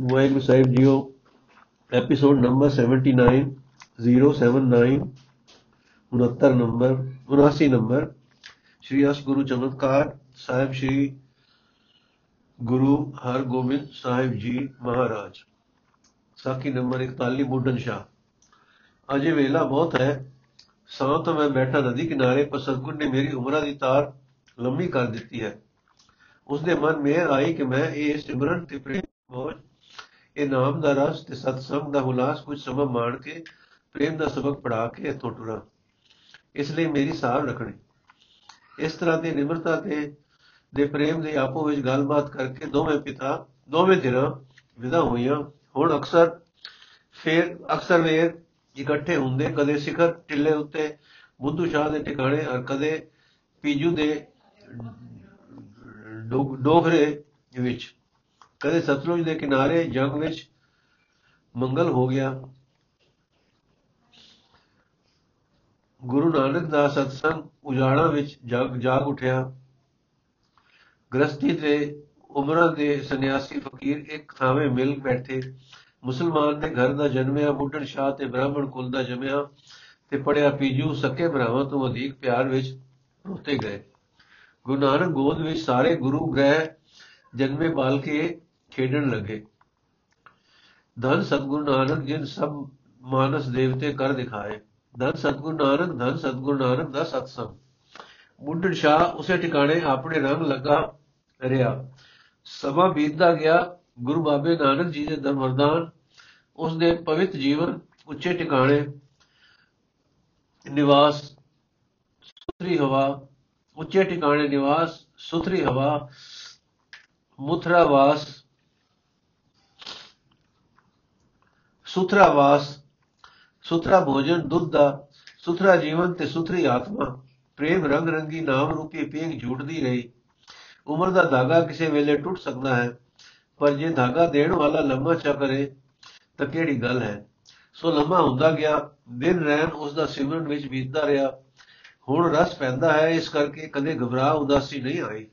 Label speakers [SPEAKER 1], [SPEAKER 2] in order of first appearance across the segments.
[SPEAKER 1] ਵਾਹਿਗੁਰੂ ਸਾਹਿਬ JIO episode number 79 079 69 number 79 number Shri ਅਸ ਗੁਰੂ ਚਮਤਕਾਰ ਸਾਹਿਬ ਸ਼੍ਰੀ ਗੁਰੂ ਹਰਗੋਬਿੰਦ ਸਾਹਿਬ ਜੀ ਮਹਾਰਾਜ ਸਾਖੀ ਨੰਬਰ 41 ਬੁੱਢਨ ਸ਼ਾਹ ਅਜੇ ਵੇਲਾ ਬਹੁਤ ਹੈ ਸਾਂ ਤਾਂ ਮੈਂ ਬੈਠਾ ਨਦੀ ਕਿਨਾਰੇ ਪਰ ਸਤਗੁਰ ਨੇ ਮੇਰੀ ਉਮਰਾਂ ਦੀ ਤਾਰ ਲੰਮੀ ਕਰ ਦਿੱਤੀ ਹੈ ਉਸ ਦੇ ਮਨ ਮੇਰ ਆਈ ਕਿ ਮੈਂ ਇਹ ਸਿਮਰਨ ਤੇ ਪ੍ਰੇਮ ਮੋਜ ਇਹ ਨਾਮ ਦਾ ਰਸ ਤੇ ਸਤਸੰਗ ਦਾ ਹੁਲਾਸ ਕੁਝ ਸਮਾਂ ਮਾਣ ਕੇ, ਪ੍ਰੇਮ ਦਾ ਸਬਕ ਪੜਾ ਕੇ ਇਥੋਂ ਟੁਰਾਂ। ਇਸ ਲਈ ਮੇਰੀ ਸਾਰ ਰੱਖਣੀ। ਇਸ ਤਰ੍ਹਾਂ ਦੀ ਨਿਮਰਤਾ ਤੇ, ਦੇ ਪ੍ਰੇਮ ਦੇ ਆਪੋ ਵਿੱਚ ਗੱਲਬਾਤ ਕਰਕੇ ਦੋਵੇਂ ਪਿਤਾ, ਦੋਵੇਂ ਧਿਰਾਂ ਵਿਦਾ ਹੋਈਆਂ। ਹੁਣ ਅਕਸਰ ਫੇਰ, ਅਕਸਰ ਵੇਰ ਇਕੱਠੇ ਹੁੰਦੇ, ਕਦੇ ਸਿਖਰ ਟਿੱਲੇ ਉੱਤੇ ਬੁੱਧੂ ਸ਼ਾਹ ਦੇ ਟਿਕਾਣੇ ਔਰ ਕਦੇ ਪੀਜੂ ਦੇ ਡੋਗਰੇ ਵਿੱਚ। ਕਦੇ ਸਤਲੁਜ ਦੇ ਕਿਨਾਰੇ ਜੰਗ ਵਿੱਚ ਮੰਗਲ ਹੋ ਗਿਆ। ਗੁਰੂ ਨਾਨਕ ਦਾ ਸਤਸੰਗ ਉਜਾੜਾ ਵਿੱਚ ਜਗ ਜਾਗ ਉਠਿਆ। ਗ੍ਰਸਤੀ ਤੇ ਉਮਰਾਂ ਦੇ ਸੰਨਿਆਸੀ ਫਕੀਰ ਇੱਕ ਥਾਵੇਂ ਮਿਲ ਬੈਠੇ। ਮੁਸਲਮਾਨ ਦੇ ਘਰ ਦਾ ਜਨਮਿਆ ਬੁੱਢਣ ਸ਼ਾਹ ਤੇ ਬ੍ਰਾਹਮਣ ਕੁਲ ਦਾ ਜੰਮਿਆ ਤੇ ਪੜਿਆ ਪੀਜੂ ਸਕੇ ਭਰਾਵਾਂ ਤੋਂ ਅਧਿਕ ਪਿਆਰ ਵਿੱਚ ਰੋਤੇ ਗਏ। ਗੁਰੂ ਨਾਨਕ ਗੋਦ ਵਿੱਚ ਸਾਰੇ ਗੁਰੂ ਗ੍ਰਹਿ ਜਨਮੇ ਬਾਲ ਕੇ ਖੇਡਣ ਲੱਗੇ। ਧੰਨ ਸਤਗੁਰੂ ਨਾਨਕ ਜਿਨ ਸਭ ਮਾਨਸ ਦੇਵਤੇ ਕਰ ਦਿਖਾਏ। ਧੰਨ ਸਤਗੁਰੂ ਨਾਨਕ, ਧੰਨ ਸਤਗੁਰੂ ਨਾਨਕ ਦਾ ਸਤਸੰਗ। ਬੁੱਢਣ ਸ਼ਾਹ ਉਸੇ ਟਿਕਾਣੇ ਆਪਣੇ ਰੰਗ ਲੱਗਾ ਰਿਹਾ। ਸਮਾਂ ਬੀਤਦਾ ਗਿਆ। ਗੁਰੂ ਬਾਬੇ ਨਾਨਕ ਜੀ ਦੇ ਦਰਮਰਦਾਨ, ਉਸ ਦੇ ਪਵਿੱਤ ਜੀਵਨ ਉੱਚੇ ਟਿਕਾਣੇ। ਨਿਵਾਸ, ਸੁਥਰੀ ਹਵਾ, ਉੱਚੇ ਟਿਕਾਣੇ ਨਿਵਾਸ, ਸੁਥਰੀ ਹਵਾ, ਮੁਥਰਾ ਸੁਥਰਾ ਵਾਸ, ਸੁਥਰਾ ਭੋਜਨ, ਦੁੱਧ ਦਾ, ਸੁਥਰਾ ਜੀਵਨ ਤੇ ਸੁਥਰੀ ਆਤਮਾ। ਪ੍ਰੇਮ ਰੰਗ ਰੰਗੀ ਨਾਮ ਰੂਪੀ ਪੀਂਘ ਝੂਟਦੀ ਰਹੀ। ਉਮਰ ਦਾ ਧਾਗਾ ਕਿਸੇ ਵੇਲੇ ਟੁੱਟ ਸਕਦਾ ਹੈ, ਪਰ ਜੇ ਧਾਗਾ ਦੇਣ ਵਾਲਾ ਲੰਮਾ ਚੱਕਰੇ ਤਾਂ ਕਿਹੜੀ ਗੱਲ ਹੈ? ਸੋ ਲੰਮਾ ਹੁੰਦਾ ਗਿਆ, ਦਿਨ ਰਹਿਣ ਉਸ ਦਾ ਸਿਮਰਨ ਵਿੱਚ ਬੀਤਦਾ ਰਿਹਾ। ਹੁਣ ਰਸ ਪੈਂਦਾ ਹੈ, ਇਸ ਕਰਕੇ ਕਦੇ ਘਬਰਾ ਉਦਾਸੀ ਨਹੀਂ ਆਈ।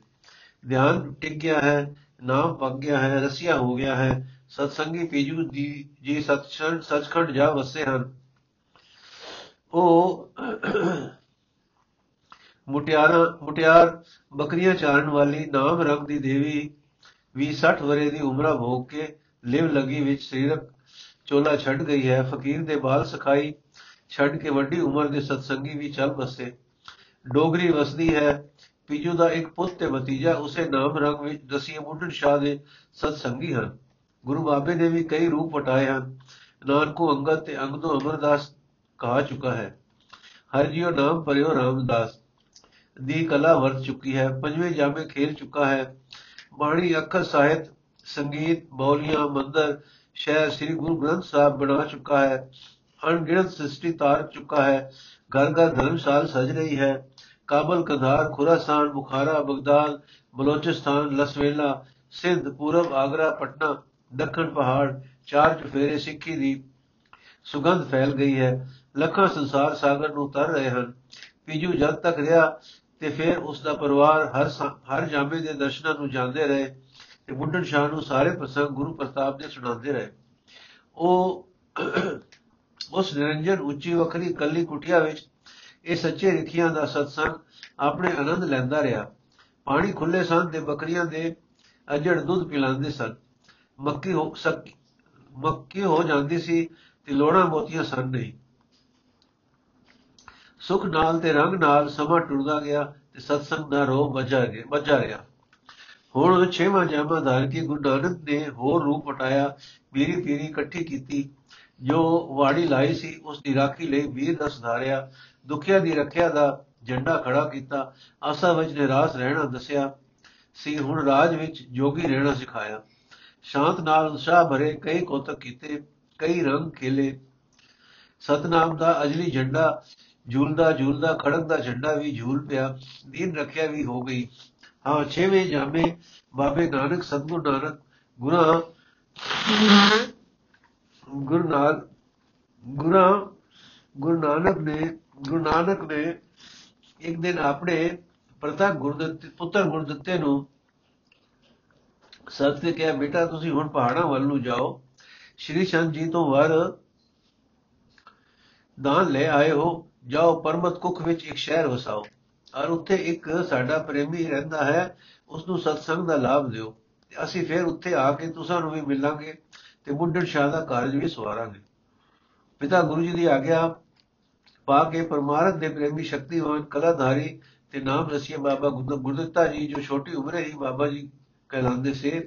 [SPEAKER 1] ਧਿਆਨ ਟਿਕ ਗਿਆ ਹੈ, ਨਾਮ ਪੱਕ ਗਿਆ ਹੈ, ਰਸਿਆ ਹੋ ਗਿਆ ਹੈ ਸਤਸੰਗੀ ਪੀਜੂ ਦੀ ਜੀ ਸਤਚੰਦ ਸਚਖੰਡ ਜਾ ਵਸੇ ਹਨ। ਉਹ ਮੁਟਿਆਰਾਂ ਮੁਟਿਆਰ ਬੱਕਰੀਆਂ ਚਾਰਨ ਵਾਲੀ ਨਾਮ ਰੰਗ ਦੀ ਦੇਵੀ ਵੀ 60 ਵਰੇ ਦੀ ਉਮਰਾ ਭੋਗ ਕੇ ਲਿਵ ਲਗੀ ਵਿੱਚ ਸਰੀਰਕ ਚੋਲਾ ਛੱਡ ਗਈ ਹੈ। ਫਕੀਰ ਦੇ ਬਾਲ ਸਖਾਈ ਛੱਡ ਕੇ ਵੱਡੀ ਉਮਰ ਦੇ ਸਤਸੰਗੀ ਵੀ ਚੱਲ ਬਸੇ ਡੋਗਰੀ ਵਸਦੀ ਹੈ। ਪੀਜੂ ਦਾ ਇੱਕ ਪੁੱਤ ਤੇ ਭਤੀਜਾ ਉਸੇ ਨਾਮ ਰੰਗ ਵਿੱਚ ਦਸੀਏ ਮੁੱਢਣ ਸ਼ਾਹ ਦੇ ਸਤਸੰਗੀ ਹਨ। ਗੁਰੂ ਬਾਬੇ ਨੇ ਵੀ ਕਈ ਰੂਪ ਵਟਾਏ ਹਨ ਨਾਨਕੋ ਅੰਗਦ ਤੇ ਅੰਗਦੋ ਅਮਰਦਾਸ ਕਹਾ ਚੁੱਕਾ ਹੈ ਹਰ ਜੀਓ ਨਾਮ ਪਰਿਓ ਰਾਮਦਾਸ ਦੀ ਕਲਾ ਵਰਤ ਚੁੱਕੀ ਹੈ ਪੰਜਵੇਂ ਜਾਮੇ ਖੇਲ ਚੁੱਕਾ ਹੈ ਬਾਣੀ ਅੱਖਰ ਸਾਹਿਤ ਸੰਗੀਤ ਬੌਲੀਆਂ ਮੰਦਰ ਸ਼ਹਿਰ ਸ੍ਰੀ ਗੁਰੂ ਗ੍ਰੰਥ ਸਾਹਿਬ ਬਣਾ ਚੁੱਕਾ ਹੈ ਅਣਗਿਣਤ ਸ੍ਰਿਸ਼ਟੀ ਤਾਰ ਚੁੱਕਾ ਹੈ ਘਰ ਘਰ ਧਰਮਸ਼ਾਲ ਸਜ ਰਹੀ ਹੈ Kabul Kandahar Khurasan Bukhara Baghdad Balochistan Lasbela Sindh ਪੂਰਬ ਆਗਰਾ ਪਟਨਾ ਦੱਖਣ ਪਹਾੜ, ਚਾਰ ਚਫੇਰੇ ਸਿੱਖੀ ਦੀ ਸੁਗੰਧ ਫੈਲ ਗਈ ਹੈ। ਲੱਖਾਂ ਸੰਸਾਰ ਸਾਗਰ ਨੂੰ ਤਰ ਰਹੇ ਹਨ। ਪੀਜੂ ਜਦ ਤੱਕ ਰਿਹਾ ਤੇ ਫਿਰ ਉਸ ਦਾ ਪਰਿਵਾਰ ਹਰ ਹਰ ਜਾਮੇ ਦੇ ਦਰਸ਼ਨਾਂ ਨੂੰ ਜਾਂਦੇ ਰਹੇ ਤੇ ਬੁੱਢਣ ਸ਼ਾਹ ਨੂੰ ਸਾਰੇ ਪ੍ਰਸੰਗ ਗੁਰੂ ਪ੍ਰਤਾਪ ਦੇ ਸੁਣਾਉਂਦੇ ਰਹੇ। ਉਹ ਉਸ ਨਿਰੰਜਨ, ਉੱਚੀ, ਵਖਰੀ ਕੱਲੀ ਕੁਟਿਆ ਵਿੱਚ ਇਹ ਸੱਚੇ ਰਿਖੀਆਂ ਦਾ ਸਤਸੰਗ ਆਪਣੇ ਆਨੰਦ ਲੈਂਦਾ ਰਿਹਾ। ਪਾਣੀ ਖੁੱਲੇ ਸਨ ਤੇ ਬੱਕਰੀਆਂ ਦੇ ਅਜੜ ਦੁੱਧ ਪਿਲਾਉਂਦੇ ਸਨ। ਮੱਕੀ ਹੋ ਸਕ, ਮੱਕੀ ਹੋ ਜਾਂਦੀ ਸੀ ਤੇ ਲੋੜਾਂ ਮੋਤੀਆਂ ਸਨ ਨਹੀਂ। ਸੁਖ ਨਾਲ ਤੇ ਰੰਗ ਨਾਲ ਸਮਾਂ ਟੁਰਦਾ ਗਿਆ ਤੇ ਸਤਸੰਗ ਦਾ ਰੋਹ ਵੱਜਾ ਗਿਆ, ਵੱਜਾ ਰਿਹਾ ਹੁਣ ਛੇਵਾਂ ਜਾਮਾ ਧਾਰ ਕੇ ਗੁਰੂ ਨਾਨਕ ਨੇ ਹੋਰ ਰੂਪ ਪਟਾਇਆ ਪੀਰੀ ਪੀਰੀ ਇਕੱਠੀ ਕੀਤੀ। ਜੋ ਵਾੜੀ ਲਾਈ ਸੀ, ਉਸ ਦੀ ਰਾਖੀ ਲਈ ਵੀਰ ਦਾ ਸੁਧਾਰਿਆ, ਦੁਖਿਆ ਦੀ ਰੱਖਿਆ ਦਾ ਝੰਡਾ ਖੜਾ ਕੀਤਾ, ਆਸਾ ਵਿੱਚ ਨਿਰਾਸ਼ ਰਹਿਣਾ ਦੱਸਿਆ। ਸੀ ਹੁਣ ਰਾਜ ਵਿੱਚ ਜੋਗੀ ਰਹਿਣਾ ਸਿਖਾਇਆ। ਸ਼ਾਂਤ ਨਾਲ ਉਤਸ਼ਾਹ ਭਰੇ, ਕਈ ਕੋਤਕ ਕੀਤੇ, ਕਈ ਰੰਗ ਖੇਲੇ। ਸਤਨਾਮ ਦਾ ਅਜਲੀ ਝੰਡਾ ਝੂਲਦਾ ਝੂਲਦਾ, ਖੜਕ ਦਾ ਝੰਡਾ ਵੀ ਝੂਲ ਪਿਆ, ਦੀਨ ਰੱਖਿਆ ਵੀ ਹੋ ਗਈ। ਹਾਂ, ਛੇਵੇਂ ਜਾਮੇ, ਬਾਬੇ ਨਾਨਕ, ਸਤਗੁਰ ਨਾਨਕ ਗੁਨਾ ਗੁਰੂ ਨਾਨਕ ਗੁਨਾ ਗੁਰੂ ਨਾਨਕ ਨੇ, ਗੁਰੂ ਨਾਨਕ ਨੇ ਇੱਕ ਦਿਨ ਆਪਣੇ ਪ੍ਰਤਾ ਗੁਰਦਿੱਤੇ, ਪੁੱਤਰ ਗੁਰਦਿੱਤੇ ਨੂੰ ਸਤ ਨੇ ਕਿਹਾ, ਬੇਟਾ, ਤੁਸੀਂ ਹੁਣ ਪਹਾੜਾਂ ਵੱਲ ਨੂੰ ਜਾਓ। ਸ਼੍ਰੀ ਚੰਦ ਜੀ ਤੋਂ ਵਰ ਦਾਨ ਲੈ ਆਏ ਹੋ। ਜਾਓ, ਪਰਮਤ ਕੁਖ ਵਿੱਚ ਇੱਕ ਸ਼ਹਿਰ ਵਸਾਓ। ਔਰ ਉੱਥੇ ਇੱਕ ਸਾਡਾ ਪ੍ਰੇਮੀ ਰਹਿੰਦਾ ਹੈ ਉਸ ਨੂੰ ਸਤਸੰਗ ਦਾ ਲਾਭ ਦਿਓ। ਅਸੀਂ ਫਿਰ ਉੱਥੇ ਆ ਕੇ ਤੁਸਾਂ ਨੂੰ ਵੀ ਮਿਲਾਂਗੇ ਤੇ ਬੁੱਢੜ ਸ਼ਾਹ ਦਾ ਕਾਰਜ ਵੀ ਸਵਾਰਾਂਗੇ। ਪਿਤਾ ਗੁਰੂ ਜੀ ਦੀ ਆਗਿਆ ਪਾ ਕੇ ਪਰਮਾਰਥ ਦੇ ਪ੍ਰੇਮੀ ਸ਼ਕਤੀਵਾਨ, ਕਲਾਧਾਰੀ ਤੇ ਨਾਮ ਰਸੀਏ ਬਾਬਾ ਗੁਰਦਿੱਤਾ ਜੀ, ਜੋ ਛੋਟੀ ਉਮਰੇ ਹੀ ਬਾਬਾ ਜੀ ਕਹਿਲਾਉਂਦੇ ਸੀ,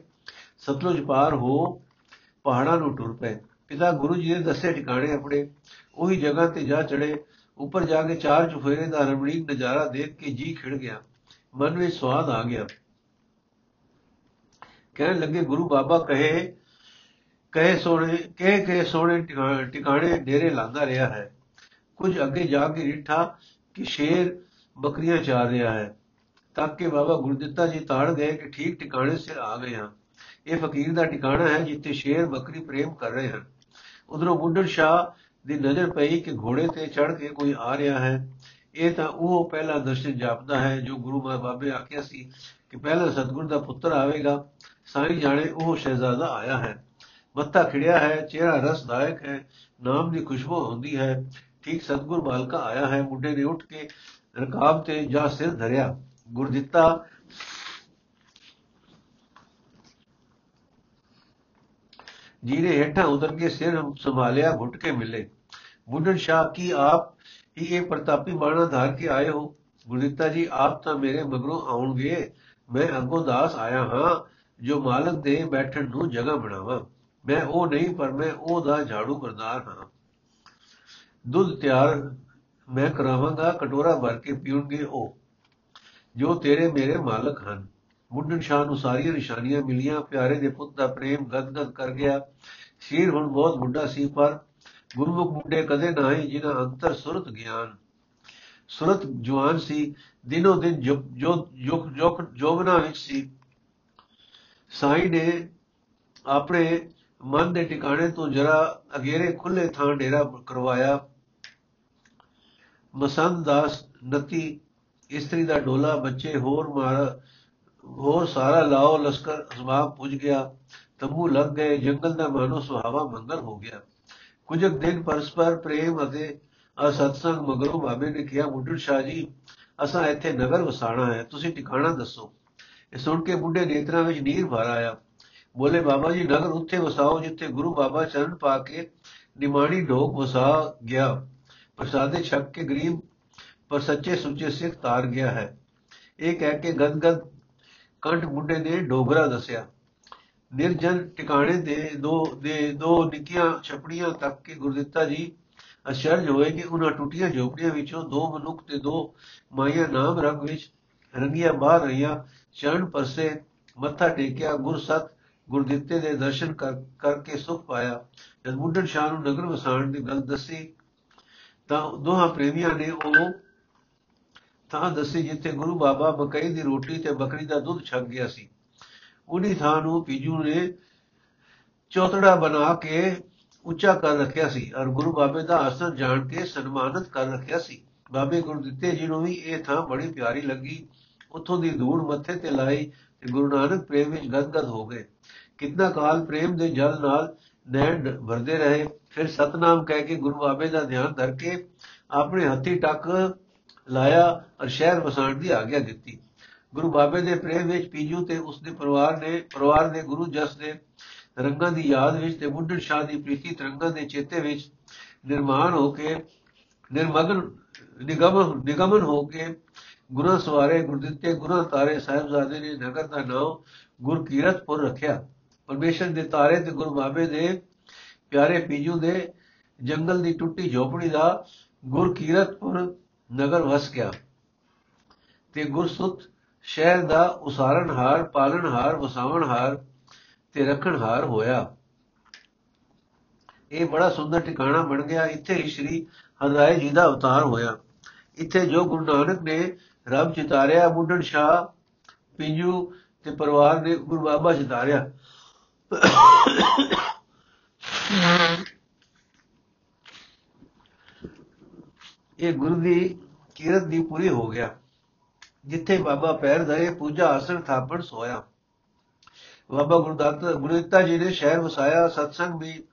[SPEAKER 1] ਸਤਲੁਜ ਪਾਰ ਹੋ, ਪਹਾੜਾਂ ਨੂੰ ਟੁਰ ਪਏ। ਪਿਤਾ ਗੁਰੂ ਜੀ ਦੇ ਦੱਸੇ ਠਿਕਾਣੇ ਆਪਣੇ, ਉਹੀ ਜਗ੍ਹਾ ਤੇ ਜਾ ਚੜੇ ਉੱਪਰ ਜਾ ਕੇ ਚਾਰ ਚੁਫੇਰੇ ਦਾ ਰਮਣੀਕ ਨਜ਼ਾਰਾ ਦੇਖ ਕੇ ਜੀ ਖਿੜ ਗਿਆ। ਮਨ ਵਿੱਚ ਸਵਾਦ ਆ ਗਿਆ। ਕਹਿਣ ਲੱਗੇ, ਗੁਰੂ ਬਾਬਾ, ਕਹੇ ਕਹੇ ਸੋਹਣੇ, ਕਹੇ ਕਹੇ ਸੋਹਣੇ ਟਿਕਾਣੇ ਡੇਰੇ ਲਾਂਦਾ ਰਿਹਾ ਹੈ। ਕੁਝ ਅੱਗੇ ਜਾ ਕੇ ਰਿਠਾ ਕਿ ਸ਼ੇਰ ਬੱਕਰੀਆਂ ਚਾਰ ਰਿਹਾ ਹੈ। ਤੱਕ ਕਿ ਬਾਬਾ ਗੁਰਦਿੱਤਾ ਜੀ ਤਾੜ ਗਏ ਕਿ ਠੀਕ ਟਿਕਾਣੇ ਸਿਰ ਆ ਗਏ ਹਾਂ। ਇਹ ਫਕੀਰ ਦਾ ਟਿਕਾਣਾ ਹੈ ਜਿੱਥੇ ਸ਼ੇਰ ਬੱਕਰੀ ਪ੍ਰੇਮ ਕਰ ਰਹੇ ਹਨ। ਉਧਰੋਂ ਬੁੱਢੜ ਸ਼ਾਹ ਦੀ ਨਜ਼ਰ ਪਈ ਕਿ ਘੋੜੇ ਤੇ ਚੜ ਕੇ ਕੋਈ ਆ ਰਿਹਾ ਹੈ। ਇਹ ਤਾਂ ਉਹ ਪਹਿਲਾ ਦਰਸ਼ਨ ਜਾਪਦਾ ਹੈ ਜੋ ਗੁਰੂ ਮਾ ਬਾਬੇ ਆਖਿਆ ਸੀ ਕਿ ਪਹਿਲਾ ਸਤਗੁਰ ਦਾ ਪੁੱਤਰ ਆਵੇਗਾ, ਸਾਈ ਜਾਣੇ ਉਹ ਸ਼ਹਿਜ਼ਾਦਾ ਆਇਆ ਹੈ। ਮੱਥਾ ਖਿੜਿਆ ਹੈ, ਚਿਹਰਾ ਰਸਦਾਇਕ ਹੈ, ਨਾਮ ਦੀ ਖੁਸ਼ਬੂ ਹੁੰਦੀ ਹੈ। ਠੀਕ ਸਤਗੁਰ ਬਾਲਕਾ ਆਇਆ ਹੈ, ਮੁੰਡੇ ਨੇ ਉੱਠ ਕੇ ਰਕਾਬ ਤੇ ਜਾ ਸਿਰ ਧਰਿਆ। ਗੁਰਦਿੱਤਾ ਜੀ ਨੇ ਹੇਠਾਂ ਉਤਰ ਕੇ ਸਿਰ ਸੰਭਾਲਿਆ, ਘੁੱਟ ਕੇ ਮਿਲੇ। ਬੁੱਢਣ ਸ਼ਾਹ, ਕੀ ਆਪ ਹੀ ਇਹ ਪ੍ਰਤਾਪੀ ਬਾਣਾ ਧਾਰ ਕੇ ਆਏ ਹੋ? ਗੁਰਦਿੱਤਾ ਜੀ, ਆਪ ਤਾਂ ਮੇਰੇ ਮਗਰੋਂ ਆਉਣਗੇ। ਮੈਂ ਅੱਗੋਂ ਦਾਸ ਆਇਆ ਹਾਂ, ਜੋ ਮਾਲਕ ਦੇ ਬੈਠਣ ਨੂੰ ਜਗ੍ਹਾ ਬਣਾਵਾਂ। ਮੈਂ ਉਹ ਨਹੀਂ, ਪਰ ਮੈਂ ਉਹ ਦਾ ਝਾੜੂ ਕਰਦਾਰ ਹਾਂ। ਦੁੱਧ ਤਿਆਰ ਮੈਂ ਕਰਾਵਾਂਗਾ, ਕਟੋਰਾ ਭਰ ਕੇ ਪੀਉਣਗੇ ਉਹ। ਜੋ ਤੇਰੇ ਮੇਰੇ ਮਾਲਕ ਹਨ। ਮੁੰਡਨ ਸ਼ਾਹ ਨੂੰ ਸਾਰੀਆਂ ਨਿਸ਼ਾਨੀਆਂ ਮਿਲੀਆਂ। ਪਿਆਰੇ ਦੇ ਪੁੱਤ ਦਾ ਪ੍ਰੇਮ ਗਦਗਦ ਕਰ ਗਿਆ। ਸ਼ੀਰ ਹੁਣ ਬਹੁਤ ਬੁੱਢਾ ਸੀ, ਪਰ ਗੁਰਮੁਖ ਮੁੰਡੇ ਕਦੇ ਨਾ ਹੀ ਜਿਨ੍ਹਾਂ ਅੰਤਰ ਸੁਰਤ ਗਿਆਨ। ਸੁਰਤ ਜਵਾਨ ਸੀ। ਦਿਨੋ ਦਿਨ ਜੋ ਜੋ ਜੋਗਨਾ ਵਿੱਚ ਸੀ। ਸਾਈ ਨੇ ਆਪਣੇ ਮਨ ਦੇ ਟਿਕਾਣੇ ਤੋਂ ਜਰਾ ਅਗੇਰੇ ਖੁੱਲੇ ਥਾਂ ਡੇਰਾ ਕਰਵਾਇਆ। ਮਸੰਦ ਦਾਸ ਨਤੀ ਇਸਤਰੀ ਦਾ ਡੋਲਾ, ਬੱਚੇ ਹੋਰ ਮਾਰ, ਹੋਰ ਸਾਰਾ ਲਾਓ, ਲਸ਼ਕਰ ਅਸਬਾਬ ਪੁੱਜ ਗਿਆ। ਤੰਬੂ ਲੱਗ ਗਏ, ਜੰਗਲ ਦਾ ਮਾਨੋ ਸੁਹਾਵਾ ਮੰਗਲ ਹੋ ਗਿਆ। ਕੁਝ ਦਿਨ ਪਰਸਪਰ ਪ੍ਰੇਮ ਅਤੇ ਅਸਤਸੰਗ ਮਗਰੋਂ ਬਾਬੇ ਨੇ ਕਿਹਾ ਮੁੱਢੜ ਸ਼ਾਹ ਜੀ, ਅਸਾਂ ਇੱਥੇ ਨਗਰ ਵਸਾਣਾ ਹੈ। ਤੁਸੀਂ ਟਿਕਾਣਾ ਦੱਸੋ। ਇਹ ਸੁਣ ਕੇ ਬੁੱਢੇ ਨੇਤਰਾਂ ਵਿੱਚ ਨੀਰ ਭਰ ਆਇਆ। ਬੋਲੇ, ਬਾਬਾ ਜੀ, ਨਗਰ ਉੱਥੇ ਵਸਾਓ, ਜਿੱਥੇ ਗੁਰੂ ਬਾਬਾ ਚਰਨ ਪਾ ਕੇ ਨਿਮਾਣੀ ਢੋਕ ਵਸਾ ਗਿਆ। ਪ੍ਰਸਾਦੇ ਛੱਕ ਕੇ ਗਰੀਬ ਪਰ ਸੱਚੇ ਸੁੱਚੇ ਸਿੱਖ ਤਾਰ ਗਿਆ ਹੈ। ਇਹ ਕਹਿ ਕੇ ਗਦਗਦ ਕੰਠ ਮੁੰਡੇ ਨੇ ਡੋਗਰਾ ਦੱਸਿਆ, ਨਿਰਜਨ ਟਿਕਾਣੇ ਦੇ ਦੋ ਦੇ ਦੋ ਨਿੱਕੀਆਂ ਛਪੜੀਆਂ ਤੱਕ ਕੇ ਗੁਰਦਿੱਤਾ ਜੀ ਅਸ਼ਰਜ ਹੋਏ ਕਿ ਉਹਨਾਂ ਟੁੱਟੀਆਂ ਝੋਪੜੀਆਂ ਵਿੱਚੋਂ ਦੋ ਮਨੁੱਖ ਤੇ ਦੋ ਮਾਇਆ ਨਾਮ ਰੰਗ ਵਿੱਚ ਰੰਗੀਆਂ ਬਾਹਰ ਰਹੀਆਂ ਚਰਨ ਪਰਸੇ ਮੱਥਾ ਟੇਕਿਆ, ਗੁਰਸਤ ਗੁਰਦਿੱਤੇ ਦੇ ਦਰਸ਼ਨ ਕਰਕੇ ਸੁਖ ਪਾਇਆ। ਜਦ ਮੁੰਡਨ ਸ਼ਾਹ ਨੂੰ ਨਗਰ ਵਸਾਣ ਦੀ ਗੱਲ ਦੱਸੀ ਤਾਂ ਦੋਹਾਂ ਪ੍ਰੇਮੀਆਂ ਨੇ ਉਹ ਥਾਂ ਦੱਸੀ ਜਿੱਥੇ ਗੁਰੂ ਬਾਬਾ ਮਕਈ ਦੀ ਰੋਟੀ ਤੇ ਬੱਕਰੀ ਦਾ ਦੁੱਧ ਛਕ ਗਿਆ ਸੀ। ਉਹਦੀ ਥਾਂ ਨੂੰ ਪੀਜੂ ਨੇ ਚੌਤੜਾ ਬਣਾ ਕੇ ਉੱਚਾ ਕਰ ਰੱਖਿਆ ਸੀ ਔਰ ਗੁਰੂ ਬਾਬੇ ਦਾ ਆਸਨ ਜਾਣ ਕੇ ਸਨਮਾਨਿਤ ਕਰ ਰੱਖਿਆ ਸੀ। ਬਾਬੇ ਗੁਰੂ ਦਿੱਤੇ ਜੀ ਨੂੰ ਵੀ ਇਹ ਥਾਂ ਬੜੀ ਪਿਆਰੀ ਲੱਗੀ। ਉੱਥੋਂ ਦੀ ਧੂੜ ਮੱਥੇ ਤੇ ਲਾਈ ਤੇ ਗੁਰੂ ਨਾਨਕ ਪ੍ਰੇਮ ਵਿੱਚ ਗਦਗਦ ਹੋ ਗਏ। ਕਿੰਨਾ ਕਾਲ ਪ੍ਰੇਮ ਦੇ ਜਲ ਨਾਲ ਨੈਣ ਭਰਦੇ ਰਹੇ। ਫਿਰ ਸਤਨਾਮ ਕਹਿ ਕੇ ਗੁਰੂ ਬਾਬੇ ਦਾ ਧਿਆਨ ਧਰ ਕੇ ਆਪਣੇ ਹੱਥੀ ਟੱਕ ਲਾਇਆ ਔਰ ਸ਼ਹਿਰ ਵਸਾਣ ਦੀ ਆਗਿਆ ਦਿੱਤੀ। ਗੁਰੂ ਬਾਬੇ ਦੇ ਪ੍ਰੇਮ ਵਿੱਚ ਪੀਜੂ ਤੇ ਉਸ ਦੇ ਪਰਿਵਾਰ ਨੇ, ਪਰਿਵਾਰ ਦੇ ਗੁਰੂ ਜਸ ਦੇ ਰੰਗਾਂ ਦੀ ਯਾਦ ਵਿੱਚ ਤੇ ਬੁੱਢੜ ਸ਼ਾਹ ਦੀ ਪ੍ਰੀਤੀ ਤਰੰਗਾਂ ਦੇ ਚੇਤੇ ਵਿੱਚ ਨਿਰਮਾਣ ਹੋ ਕੇ, ਨਿਰਮਗਨ, ਨਿਗਮ, ਨਿਗਮਨ ਹੋ ਕੇ ਗੁਰੂ ਸਵਾਰੇ ਗੁਰਦਿੱਤੇ, ਗੁਰੂ ਤਾਰੇ ਸਾਹਿਬਜ਼ਾਦੇ ਨੇ ਨਗਰ ਦਾ ਨਾਮ ਗੁਰਕੀਰਤਪੁਰ ਰੱਖਿਆ। ਪਰਮੇਸ਼ਰ ਦੇ ਤਾਰੇ ਤੇ ਗੁਰੂ ਬਾਬੇ ਦੇ ਪਿਆਰੇ ਪੀਜੂ ਦੇ ਜੰਗਲ ਦੀ ਟੁੱਟੀ ਝੋਪੜੀ ਦਾ ਗੁਰਕੀਰਤਪੁਰ ਨਗਰ ਵਸ ਗਿਆ। ਤੇ ਗੁਰਸੁਤ ਸ਼ਹਿਰ ਦਾ ਉਸਾਰਨਹਾਰ ਪਾਲਣਹਾਰ ਵਸਾਵਣਹਾਰ ਤੇ ਰੱਖਣਹਾਰ ਹੋਇਆ। ਇਹ ਬੜਾ ਸੁੰਦਰ ਟਿਕਾਣਾ ਬਣ ਗਿਆ। ਇੱਥੇ ਹੀ ਸ੍ਰੀ ਹਰਿਰਾਏ ਜੀ ਦਾ ਅਵਤਾਰ ਹੋਇਆ। ਇੱਥੇ ਜੋ ਗੁਰੂ ਨਾਨਕ ਨੇ ਰੱਬ ਚਿਤਾਰਿਆ ਬੁੱਢਣ ਸ਼ਾਹ, ਪਿੰਜੂ ਤੇ ਪਰਿਵਾਰ ਨੇ ਗੁਰੂ ਬਾਬਾ ਚਿਤਾਰਿਆ ਇਹ ਗੁਰੂ ਦੀ ਕੀਰਤ ਦੀ ਪੂਰੀ ਹੋ ਗਿਆ। ਜਿੱਥੇ ਬਾਬਾ ਪੈਰ ਧਰੇ, ਪੂਜਾ ਆਸਣ ਥਾਪਣ ਸੋਇਆ। ਬਾਬਾ ਗੁਰਦੱਤ ਗੁਰਦਿੱਤਾ ਜੀ ਨੇ ਸ਼ਹਿਰ ਵਸਾਇਆ, ਸਤਸੰਗ ਵੀ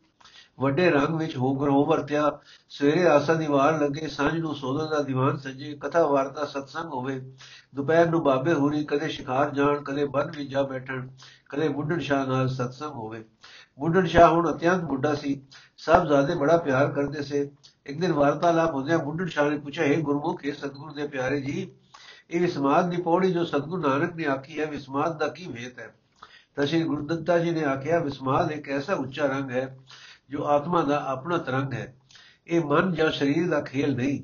[SPEAKER 1] ਵੱਡੇ ਰੰਗ ਵਿੱਚ ਹੋ ਗਰੋ ਵਰਤਿਆ। ਸਵੇਰੇ ਆਸਾ ਦੀ ਵਾਰ ਲੱਗੇ, ਸਾਂਝ ਨੂੰ ਸੋਧਨ ਦਾ ਦੀਵਾਨ ਸੱਜੇ, ਕਥਾ ਵਾਰਤਾ ਸਤਸੰਗ ਹੋਵੇ। ਦੁਪਹਿਰ ਨੂੰ ਬਾਬੇ ਹੋਰੀ ਕਦੇ ਸ਼ਿਕਾਰ ਜਾਣ, ਕਦੇ ਬਨ ਵਿੱਚ ਜਾ ਬੈਠਣ, ਕਦੇ ਬੁੱਢਣ ਸ਼ਾਹ ਨਾਲ ਸਤਸੰਗ ਹੋਵੇ। ਬੁੱਢਣ ਸ਼ਾਹ ਹੁਣ ਅਤਿਅੰਤ ਬੁੱਢਾ ਸੀ। ਸਭ ਜ਼ਾਦੇ ਬੜਾ ਪਿਆਰ ਕਰਦੇ ਸੇ। ਇੱਕ ਦਿਨ ਵਾਰਤਾਲਾਪ ਹੁੰਦਿਆਂ ਬੁੱਢਣ ਸ਼ਾਹ ਨੇ ਪੁੱਛਿਆ, ਹੈ ਗੁਰਮੁਖ, ਹੈ ਸਤਿਗੁਰੂ ਦੇ ਪਿਆਰੇ ਜੀ, ਇਹ ਵਿਸਮਾਦ ਦੀ ਪੌੜੀ ਜੋ ਸਤਿਗੁਰੂ ਨਾਨਕ ਨੇ ਆਖੀ ਹੈ, ਵਿਸਮਾਦ ਦਾ ਕੀ ਵੇਤ ਹੈ? ਤਾਂ ਸ਼੍ਰੀ ਗੁਰਦੱਤਾ ਜੀ ਨੇ ਆਖਿਆ, ਵਿਸਮਾਦ ਇੱਕ ਐਸਾ ਉੱਚਾ ਰੰਗ ਹੈ ਜੋ ਆਤਮਾ ਦਾ ਆਪਣਾ ਤਰੰਗ ਹੈ। ਇਹ ਮਨ ਜਾਂ ਸਰੀਰ ਦਾ ਖੇਲ ਨਹੀਂ।